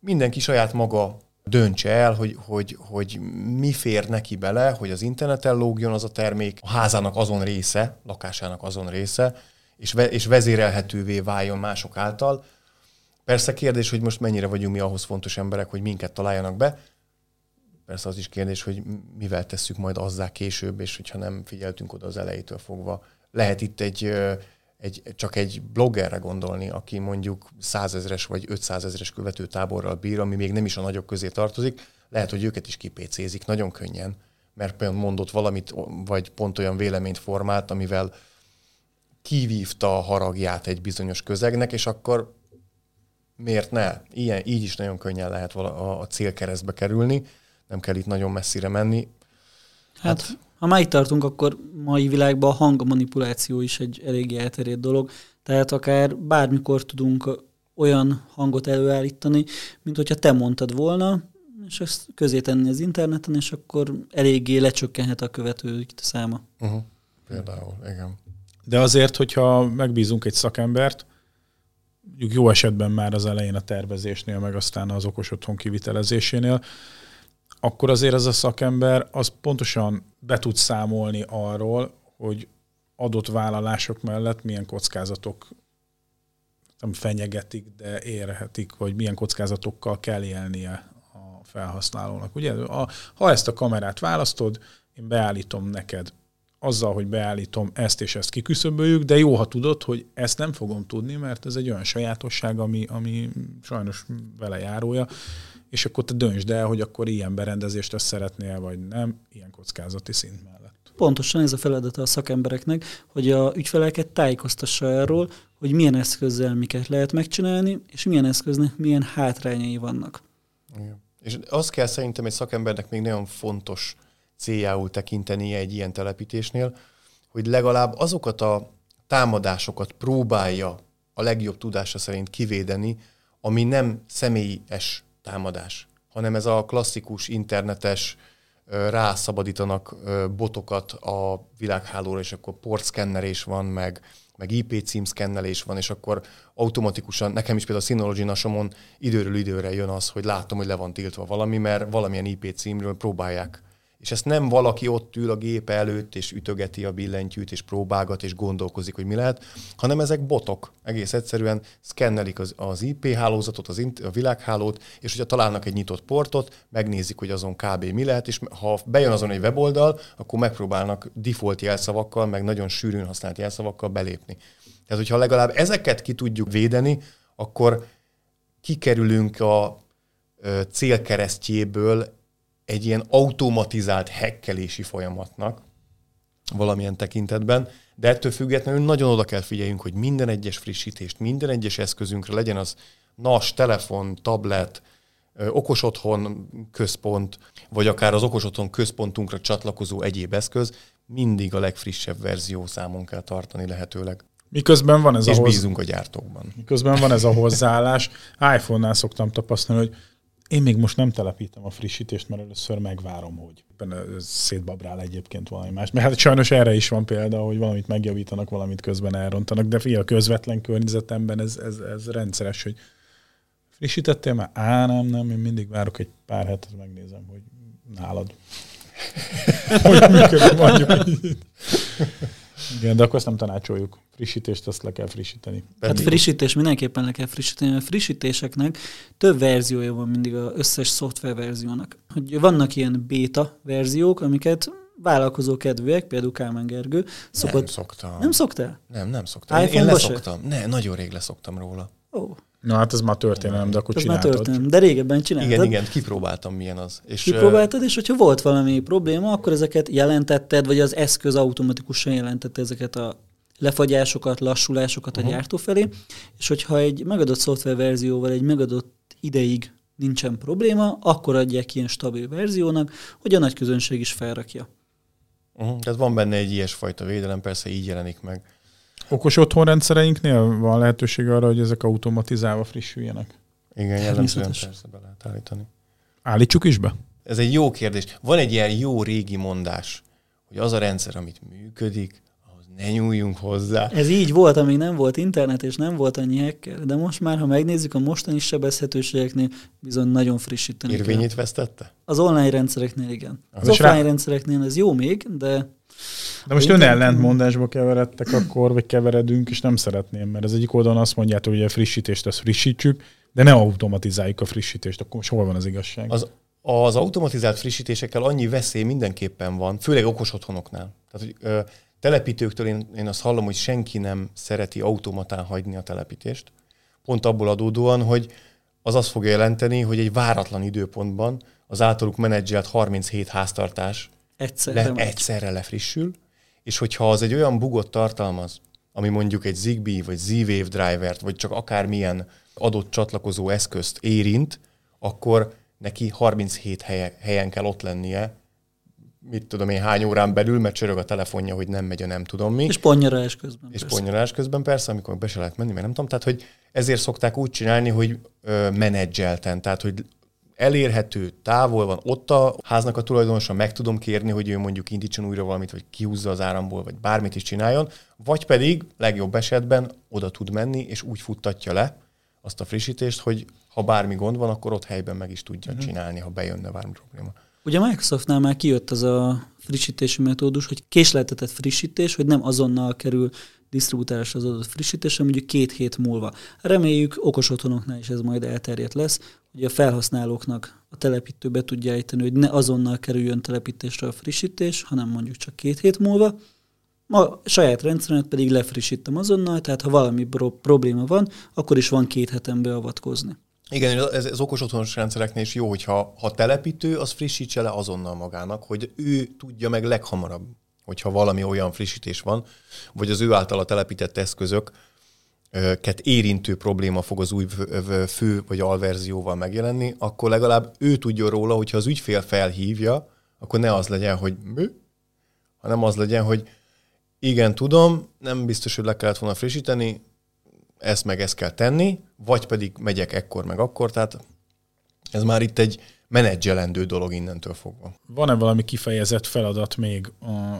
[SPEAKER 2] mindenki saját maga döntse el, hogy, hogy, hogy mi fér neki bele, hogy az interneten lógjon az a termék, a házának azon része, lakásának azon része, és, ve, és vezérelhetővé váljon mások által. Persze kérdés, hogy most mennyire vagyunk mi ahhoz fontos emberek, hogy minket találjanak be. Persze az is kérdés, hogy mivel tesszük majd azzá később, és hogyha nem figyeltünk oda az elejétől fogva. Lehet itt egy, egy, csak egy bloggerre gondolni, aki mondjuk százezres vagy 500 ezres követő táborral bír, ami még nem is a nagyok közé tartozik, lehet, hogy őket is kipécézik nagyon könnyen, mert például mondott valamit, vagy pont olyan véleményt formált, amivel kivívta a haragját egy bizonyos közegnek, és akkor miért ne? Ilyen, így is nagyon könnyen lehet a, a célkeresztbe kerülni, nem kell itt nagyon messzire menni.
[SPEAKER 3] Hát, hát ha már itt tartunk, akkor mai világban a hangmanipuláció is egy elég elterjedt dolog, tehát akár bármikor tudunk olyan hangot előállítani, mint hogyha te mondtad volna, és ezt közé tenni az interneten, és akkor eléggé lecsökkenhet a követők száma.
[SPEAKER 2] Uh-huh. Például, igen.
[SPEAKER 1] De azért, hogyha megbízunk egy szakembert, mondjuk jó esetben már az elején a tervezésnél, meg aztán az okos otthon kivitelezésénél, akkor azért ez a szakember az pontosan be tud számolni arról, hogy adott vállalások mellett milyen kockázatok nem fenyegetik, de érhetik, vagy milyen kockázatokkal kell élnie a felhasználónak. Ugye, a, ha ezt a kamerát választod, én beállítom neked azzal, hogy beállítom ezt és ezt kiküszöböljük, de jó, ha tudod, hogy ezt nem fogom tudni, mert ez egy olyan sajátosság, ami, ami sajnos vele járója, és akkor te döntsd el, hogy akkor ilyen berendezést ezt szeretnél, vagy nem, ilyen kockázati szint mellett.
[SPEAKER 3] Pontosan ez a feladata a szakembereknek, hogy a ügyfeleket tájékoztassa arról, hogy milyen eszközzel miket lehet megcsinálni, és milyen eszköznek milyen hátrányai vannak.
[SPEAKER 2] Igen. És azt kell szerintem egy szakembernek még nagyon fontos céljául tekintenie egy ilyen telepítésnél, hogy legalább azokat a támadásokat próbálja a legjobb tudása szerint kivédeni, ami nem személyes támadás, hanem ez a klasszikus internetes rászabadítanak botokat a világhálóra, és akkor portszkennerés van, meg, meg IP címszkennelés van, és akkor automatikusan, nekem is például a Synology nasomon időről időre jön az, hogy látom, hogy le van tiltva valami, mert valamilyen IP címről próbálják és ezt nem valaki ott ül a gépe előtt, és ütögeti a billentyűt, és próbálgat, és gondolkozik, hogy mi lehet, hanem ezek botok. Egész egyszerűen szkennelik az, az IP hálózatot, az a világhálót, és hogyha találnak egy nyitott portot, megnézik, hogy azon kb. mi lehet, és ha bejön azon egy weboldal, akkor megpróbálnak default jelszavakkal, meg nagyon sűrűn használt jelszavakkal belépni. Tehát, hogyha legalább ezeket ki tudjuk védeni, akkor kikerülünk a célkeresztjéből egy ilyen automatizált hekkelési folyamatnak valamilyen tekintetben, de ettől függetlenül nagyon oda kell figyeljünk, hogy minden egyes frissítést, minden egyes eszközünkre legyen az NAS, telefon, tablet, okos otthon központ, vagy akár az okos otthon központunkra csatlakozó egyéb eszköz, mindig a legfrissebb verzió számon kell tartani lehetőleg.
[SPEAKER 1] Miközben van ez
[SPEAKER 2] és
[SPEAKER 1] a
[SPEAKER 2] hoz... bízunk a gyártókban.
[SPEAKER 1] Miközben van ez a hozzáállás. iPhone-nál szoktam tapasztalni, hogy én még most nem telepítem a frissítést, mert először megvárom, hogy szétbabrál egyébként valami más. Mert hát sajnos erre is van példa, hogy valamit megjavítanak, valamit közben elrontanak, de fia, a közvetlen környezetemben ez, ez, ez rendszeres, hogy frissítettél már? Á, nem, nem, én mindig várok egy pár hetet, megnézem, hogy nálad. hogy működik, mondjuk. Igen, de akkor ezt nem tanácsoljuk. Frissítést azt le kell frissíteni.
[SPEAKER 3] Hát frissítés mindenképpen le kell frissíteni. A frissítéseknek több verziója van mindig az összes szoftver verziónak. Hogy vannak ilyen beta verziók, amiket vállalkozó kedvűek, például Kálmán Gergő.
[SPEAKER 2] Szokott... Nem szoktam.
[SPEAKER 3] Nem szoktál?
[SPEAKER 2] Nem, nem szoktam. Én, én leszoktam. Ne, nagyon rég leszoktam róla.
[SPEAKER 3] Ó.
[SPEAKER 1] Na hát ez már történelem, de akkor ez csináltad.
[SPEAKER 3] már történelem, de régebben csináltad.
[SPEAKER 2] Igen, igen, kipróbáltam milyen az.
[SPEAKER 3] És Kipróbáltad, és hogyha volt valami probléma, akkor ezeket jelentetted, vagy az eszköz automatikusan jelentette ezeket a lefagyásokat, lassulásokat uh-huh. a gyártó felé, és hogyha egy megadott szoftververzióval egy megadott ideig nincsen probléma, akkor adják ilyen stabil verziónak, hogy a nagy közönség is felrakja.
[SPEAKER 2] Uh-huh. Tehát van benne egy ilyesfajta védelem, persze így jelenik meg.
[SPEAKER 1] Okos otthonrendszereinknél van lehetőség arra, hogy ezek automatizálva frissüljenek?
[SPEAKER 2] Igen, jellemzően persze be lehet állítani.
[SPEAKER 1] Állítsuk is be?
[SPEAKER 2] Ez egy jó kérdés. Van egy ilyen jó régi mondás, hogy az a rendszer, amit működik, ahhoz ne nyúljunk hozzá.
[SPEAKER 3] Ez így volt, amíg nem volt internet, és nem volt annyi hacker, de most már, ha megnézzük a mostani sebezhetőségeknél, bizony nagyon frissíteni
[SPEAKER 2] Érvényét kell. vesztette?
[SPEAKER 3] Az online rendszereknél igen. Az, az offline rá... rendszereknél ez jó még, de
[SPEAKER 1] de most ön ellentmondásba keveredtek akkor, vagy keveredünk, és nem szeretném, mert az egyik oldalon azt mondjátok, hogy a frissítést azt frissítsük, de ne automatizáljuk a frissítést, akkor most hol van az igazság?
[SPEAKER 2] Az, az automatizált frissítésekkel annyi veszély mindenképpen van, főleg okos otthonoknál. Tehát, hogy ö, telepítőktől én, én azt hallom, hogy senki nem szereti automatán hagyni a telepítést. Pont abból adódóan, hogy az azt fogja jelenteni, hogy egy váratlan időpontban az általuk menedzselt 37 háztartás
[SPEAKER 3] Egyszerre,
[SPEAKER 2] le, egyszerre lefrissül, és hogyha az egy olyan bugot tartalmaz, ami mondjuk egy Zigbee vagy Z-Wave drivert, vagy csak akármilyen adott csatlakozó eszközt érint, akkor neki 37 helye, helyen kell ott lennie, mit tudom én, hány órán belül, mert csörög a telefonja, hogy nem megy a nem tudom mi.
[SPEAKER 3] És ponnyarás közben.
[SPEAKER 2] És
[SPEAKER 3] persze.
[SPEAKER 2] ponyolás közben persze, amikor be se lehet menni, mert nem tudom. Tehát, hogy ezért szokták úgy csinálni, hogy ö, menedzselten, tehát, hogy elérhető, távol van, ott a háznak a tulajdonosa, meg tudom kérni, hogy ő mondjuk indítson újra valamit, vagy kihúzza az áramból, vagy bármit is csináljon, vagy pedig legjobb esetben oda tud menni, és úgy futtatja le azt a frissítést, hogy ha bármi gond van, akkor ott helyben meg is tudja uh-huh. csinálni, ha bejönne bármi probléma.
[SPEAKER 3] Ugye a Microsoftnál már kijött az a frissítési metódus, hogy késleltetett frissítés, hogy nem azonnal kerül disztribútálásra az adott frissítés, hanem mondjuk két hét múlva. Reméljük okos otthonoknál is ez majd elterjedt lesz, hogy a felhasználóknak a telepítő be tudja ejteni, hogy ne azonnal kerüljön telepítésre a frissítés, hanem mondjuk csak két hét múlva. Ma saját rendszeremet pedig lefrissítem azonnal, tehát ha valami pro- probléma van, akkor is van két heten beavatkozni.
[SPEAKER 2] Igen, ez, ez okos otthonos rendszereknél is jó, hogyha ha telepítő, az frissítse le azonnal magának, hogy ő tudja meg leghamarabb, hogyha valami olyan frissítés van, vagy az ő általa telepített eszközök ket érintő probléma fog az új fő vagy alverzióval megjelenni, akkor legalább ő tudja róla, hogyha az ügyfél felhívja, akkor ne az legyen, hogy mi, hanem az legyen, hogy igen, tudom, nem biztos, hogy le kellett volna frissíteni, ezt meg ezt kell tenni, vagy pedig megyek ekkor meg akkor, tehát ez már itt egy menedzselendő dolog innentől fogva.
[SPEAKER 1] Van-e valami kifejezett feladat még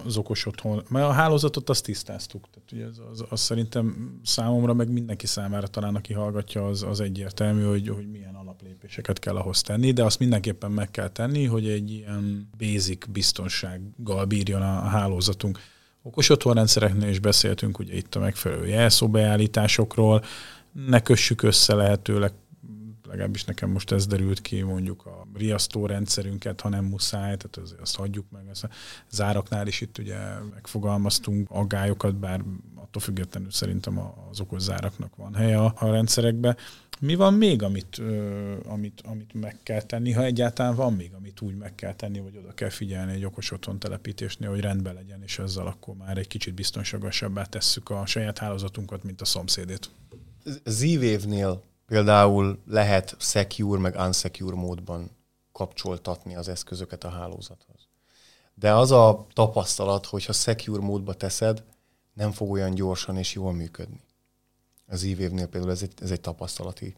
[SPEAKER 1] az okos otthon? Mert a hálózatot azt tisztáztuk. Tehát ugye az, az, az szerintem számomra, meg mindenki számára talán, aki hallgatja, az, az egyértelmű, hogy, hogy milyen alaplépéseket kell ahhoz tenni, de azt mindenképpen meg kell tenni, hogy egy ilyen basic biztonsággal bírjon a, a hálózatunk. Okos otthonrendszereknél is beszéltünk ugye itt a megfelelő jelszóbeállításokról, ne kössük össze lehetőleg legalábbis nekem most ez derült ki, mondjuk a riasztó rendszerünket, ha nem muszáj, tehát az, azt hagyjuk meg. Azt a záraknál is itt ugye megfogalmaztunk aggályokat, bár attól függetlenül szerintem az okos záraknak van helye a, a rendszerekbe. Mi van még, amit, ö, amit, amit meg kell tenni, ha egyáltalán van még, amit úgy meg kell tenni, vagy oda kell figyelni egy okos otthon telepítésnél, hogy rendben legyen, és ezzel akkor már egy kicsit biztonságosabbá tesszük a saját hálózatunkat, mint a szomszédét.
[SPEAKER 2] Z-Wave-nél például lehet secure meg unsecure módban kapcsoltatni az eszközöket a hálózathoz. De az a tapasztalat, hogy ha secure módba teszed, nem fog olyan gyorsan és jól működni. Az e például ez egy, ez egy tapasztalati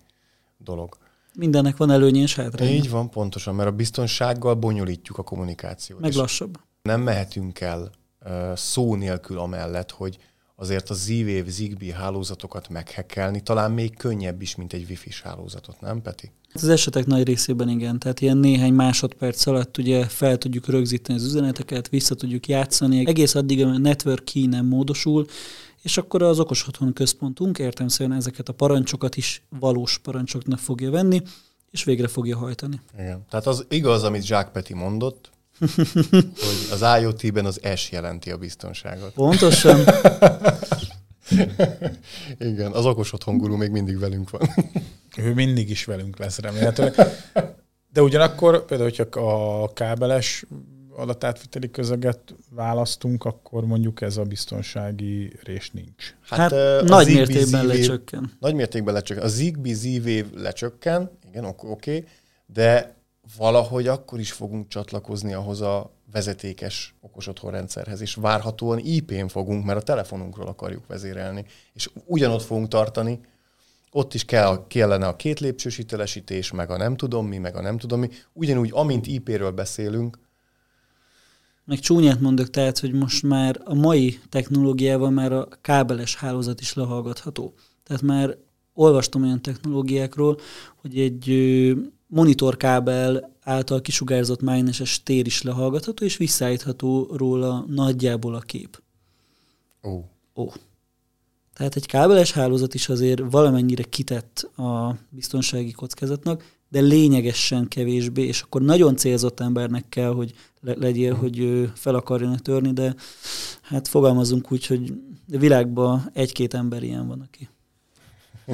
[SPEAKER 2] dolog.
[SPEAKER 3] Mindennek van előnye és hátránya.
[SPEAKER 2] Így van, pontosan, mert a biztonsággal bonyolítjuk a kommunikációt.
[SPEAKER 3] Meg lassabb.
[SPEAKER 2] Nem mehetünk el szó nélkül amellett, hogy azért a Z-Wave, Zigbee hálózatokat meghekkelni talán még könnyebb is, mint egy Wi-Fi-s hálózatot, nem Peti?
[SPEAKER 3] Az esetek nagy részében igen, tehát ilyen néhány másodperc alatt ugye fel tudjuk rögzíteni az üzeneteket, vissza tudjuk játszani, egész addig a network key nem módosul, és akkor az okos otthon központunk értelmszerűen ezeket a parancsokat is valós parancsoknak fogja venni, és végre fogja hajtani.
[SPEAKER 2] Igen. Tehát az igaz, amit Zsák Peti mondott, hogy az IoT-ben az S jelenti a biztonságot.
[SPEAKER 3] Pontosan.
[SPEAKER 2] Igen, az okos otthon guru még mindig velünk van.
[SPEAKER 1] Ő mindig is velünk lesz remélhetőleg. De ugyanakkor például, hogyha a kábeles adatátviteli közeget választunk, akkor mondjuk ez a biztonsági rés nincs.
[SPEAKER 3] Hát, hát nagy mértékben lecsökken.
[SPEAKER 2] Nagy mértékben lecsökken. A Zigbee Z-Wave lecsökken, igen, oké, okay, de valahogy akkor is fogunk csatlakozni ahhoz a vezetékes okos otthonrendszerhez, és várhatóan IP-n fogunk, mert a telefonunkról akarjuk vezérelni, és ugyanott fogunk tartani, ott is kell, kellene a két lépcsős hitelesítés, meg a nem tudom mi, meg a nem tudom mi. Ugyanúgy, amint IP-ről beszélünk,
[SPEAKER 3] meg csúnyát mondok, tehát, hogy most már a mai technológiával már a kábeles hálózat is lehallgatható. Tehát már olvastam olyan technológiákról, hogy egy monitorkábel által kisugárzott mágneses tér is lehallgatható, és visszaállítható róla nagyjából a kép.
[SPEAKER 2] Ó. Oh.
[SPEAKER 3] Ó. Oh. Tehát egy kábeles hálózat is azért valamennyire kitett a biztonsági kockázatnak, de lényegesen kevésbé, és akkor nagyon célzott embernek kell, hogy le- legyél, hogy fel akarjon törni, de hát fogalmazunk úgy, hogy a világban egy-két ember ilyen van, aki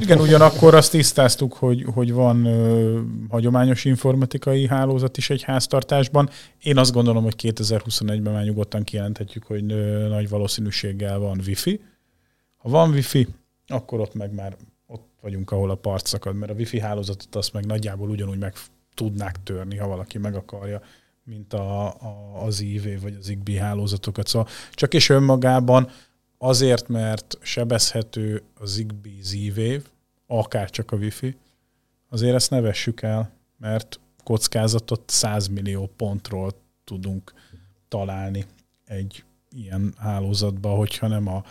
[SPEAKER 1] Igen, ugyanakkor azt tisztáztuk, hogy, hogy van ö, hagyományos informatikai hálózat is egy háztartásban. Én azt gondolom, hogy 2021-ben már nyugodtan kijelenthetjük, hogy ö, nagy valószínűséggel van wifi. Ha van wifi, akkor ott meg már ott vagyunk, ahol a part szakad, mert a wifi hálózatot azt meg nagyjából ugyanúgy meg tudnák törni, ha valaki meg akarja, mint a, a, az IV vagy az ZigBee hálózatokat. Szóval csak és önmagában azért, mert sebezhető a ZigBee Z-Wave, akár csak a Wi-Fi, azért ezt ne vessük el, mert kockázatot 100 millió pontról tudunk találni egy ilyen hálózatba, hogyha nem a,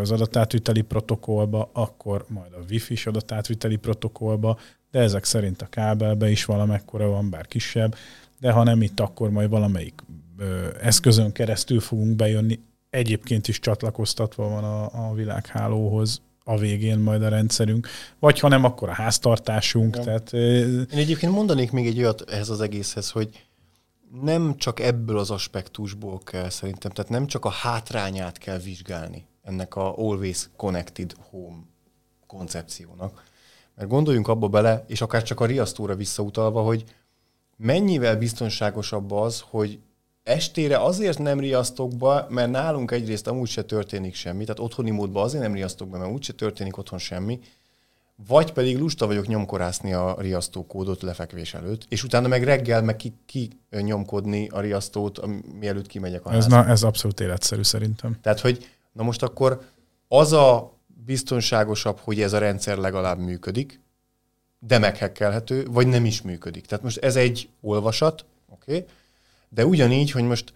[SPEAKER 1] az adatátviteli protokollba, akkor majd a Wi-Fi-s adatátviteli protokollba, de ezek szerint a kábelbe is valamekkora van, bár kisebb, de ha nem itt, akkor majd valamelyik ö, eszközön keresztül fogunk bejönni, egyébként is csatlakoztatva van a, a világhálóhoz a végén majd a rendszerünk, vagy ha nem, akkor a háztartásunk. Ja. Tehát,
[SPEAKER 2] Én egyébként mondanék még egy olyat ehhez az egészhez, hogy nem csak ebből az aspektusból kell szerintem, tehát nem csak a hátrányát kell vizsgálni ennek a Always Connected Home koncepciónak. Mert gondoljunk abba bele, és akár csak a riasztóra visszautalva, hogy mennyivel biztonságosabb az, hogy estére azért nem riasztok be, mert nálunk egyrészt amúgy se történik semmi, tehát otthoni módban azért nem riasztok be, mert úgyse történik otthon semmi, vagy pedig lusta vagyok nyomkorászni a riasztókódot lefekvés előtt, és utána meg reggel meg ki, ki nyomkodni a riasztót, mielőtt kimegyek a
[SPEAKER 1] ez, na, ez abszolút életszerű szerintem.
[SPEAKER 2] Tehát, hogy na most akkor az a biztonságosabb, hogy ez a rendszer legalább működik, de meghekkelhető, vagy nem is működik. Tehát most ez egy olvasat, oké, okay? De ugyanígy, hogy most,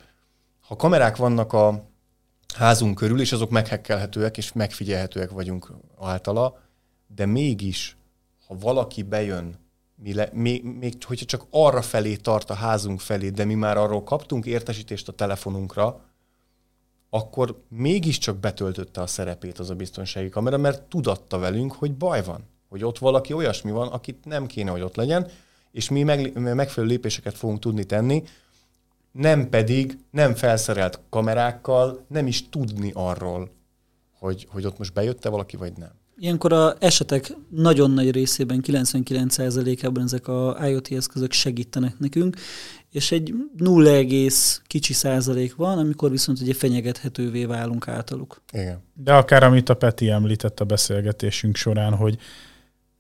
[SPEAKER 2] ha kamerák vannak a házunk körül, és azok meghekkelhetőek, és megfigyelhetőek vagyunk általa, de mégis, ha valaki bejön, mi le, még, még hogyha csak arra felé tart a házunk felé, de mi már arról kaptunk értesítést a telefonunkra, akkor mégiscsak betöltötte a szerepét az a biztonsági kamera, mert tudatta velünk, hogy baj van, hogy ott valaki olyasmi van, akit nem kéne, hogy ott legyen, és mi meg, megfelelő lépéseket fogunk tudni tenni, nem pedig nem felszerelt kamerákkal, nem is tudni arról, hogy, hogy ott most bejött-e valaki, vagy nem.
[SPEAKER 3] Ilyenkor a esetek nagyon nagy részében, 99%-ában ezek a IoT eszközök segítenek nekünk, és egy 0, kicsi százalék van, amikor viszont ugye fenyegethetővé válunk általuk.
[SPEAKER 2] Igen.
[SPEAKER 1] De akár amit a Peti említett a beszélgetésünk során, hogy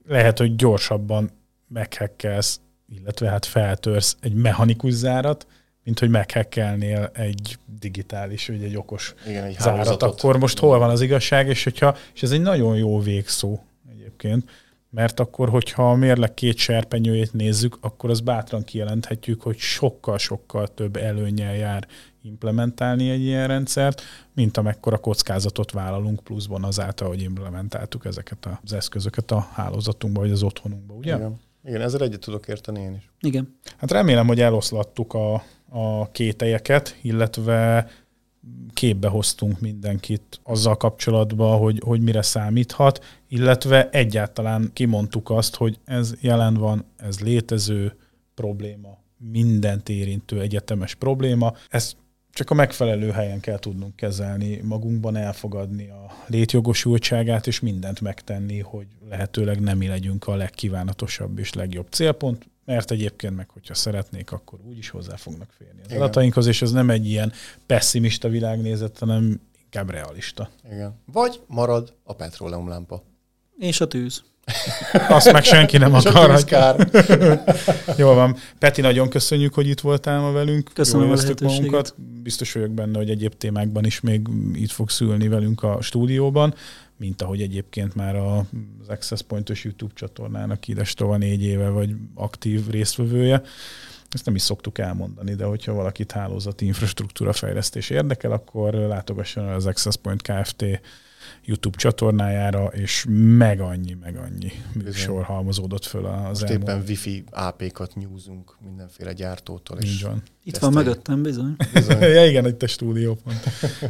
[SPEAKER 1] lehet, hogy gyorsabban meghekkelsz, illetve hát feltörsz egy mechanikus zárat, mint hogy meghekkelnél egy digitális, vagy egy okos
[SPEAKER 2] Igen, egy
[SPEAKER 1] zárat, akkor most hol van az igazság, és, hogyha, és ez egy nagyon jó végszó egyébként, mert akkor, hogyha a mérleg két serpenyőjét nézzük, akkor az bátran kijelenthetjük, hogy sokkal-sokkal több előnyel jár implementálni egy ilyen rendszert, mint amekkora kockázatot vállalunk pluszban azáltal, hogy implementáltuk ezeket az eszközöket a hálózatunkba, vagy az otthonunkba, ugye?
[SPEAKER 2] Igen. Igen, ezzel egyet tudok érteni én is.
[SPEAKER 3] Igen.
[SPEAKER 1] Hát remélem, hogy eloszlattuk a, a kételyeket, illetve képbe hoztunk mindenkit azzal kapcsolatban, hogy, hogy mire számíthat, illetve egyáltalán kimondtuk azt, hogy ez jelen van, ez létező probléma, mindent érintő egyetemes probléma. Ezt csak a megfelelő helyen kell tudnunk kezelni, magunkban elfogadni a létjogosultságát, és mindent megtenni, hogy lehetőleg nem mi legyünk a legkívánatosabb és legjobb célpont, mert egyébként meg, hogyha szeretnék, akkor úgy is hozzá fognak férni az Igen. adatainkhoz, és ez nem egy ilyen pessimista világnézet, hanem inkább realista.
[SPEAKER 2] Igen. Vagy marad a petróleumlámpa.
[SPEAKER 3] És a tűz.
[SPEAKER 1] Azt meg senki nem akar. Jól van. Peti, nagyon köszönjük, hogy itt voltál ma velünk.
[SPEAKER 3] Köszönöm a magunkat.
[SPEAKER 1] Biztos vagyok benne, hogy egyéb témákban is még itt fogsz ülni velünk a stúdióban mint ahogy egyébként már az Access Point-os YouTube csatornának Idestova négy éve vagy aktív résztvevője. Ezt nem is szoktuk elmondani, de hogyha valakit hálózati infrastruktúra fejlesztés érdekel, akkor látogasson az Access Point Kft. YouTube csatornájára, és meg annyi, meg annyi műsor halmozódott föl az
[SPEAKER 2] Most elmúlt. éppen wifi AP-kat nyúzunk mindenféle gyártótól.
[SPEAKER 1] Így van.
[SPEAKER 3] Itt van mögöttem, bizony.
[SPEAKER 1] bizony. ja, igen, itt a stúdió pont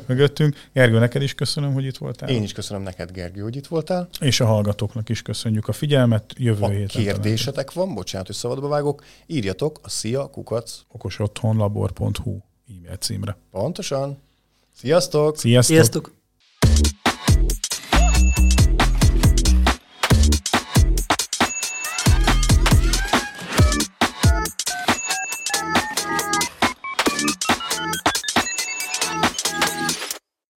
[SPEAKER 1] mögöttünk. Gergő, neked is köszönöm, hogy itt voltál.
[SPEAKER 2] Én is köszönöm neked, Gergő, hogy itt voltál.
[SPEAKER 1] És a hallgatóknak is köszönjük a figyelmet. Jövő
[SPEAKER 2] ha
[SPEAKER 1] héten.
[SPEAKER 2] kérdésetek van, bocsánat, hogy szabadba vágok, írjatok a szia kukac
[SPEAKER 1] okosotthonlabor.hu e-mail címre.
[SPEAKER 2] Pontosan. Sziasztok!
[SPEAKER 1] Sziasztok!
[SPEAKER 3] Sziasztok.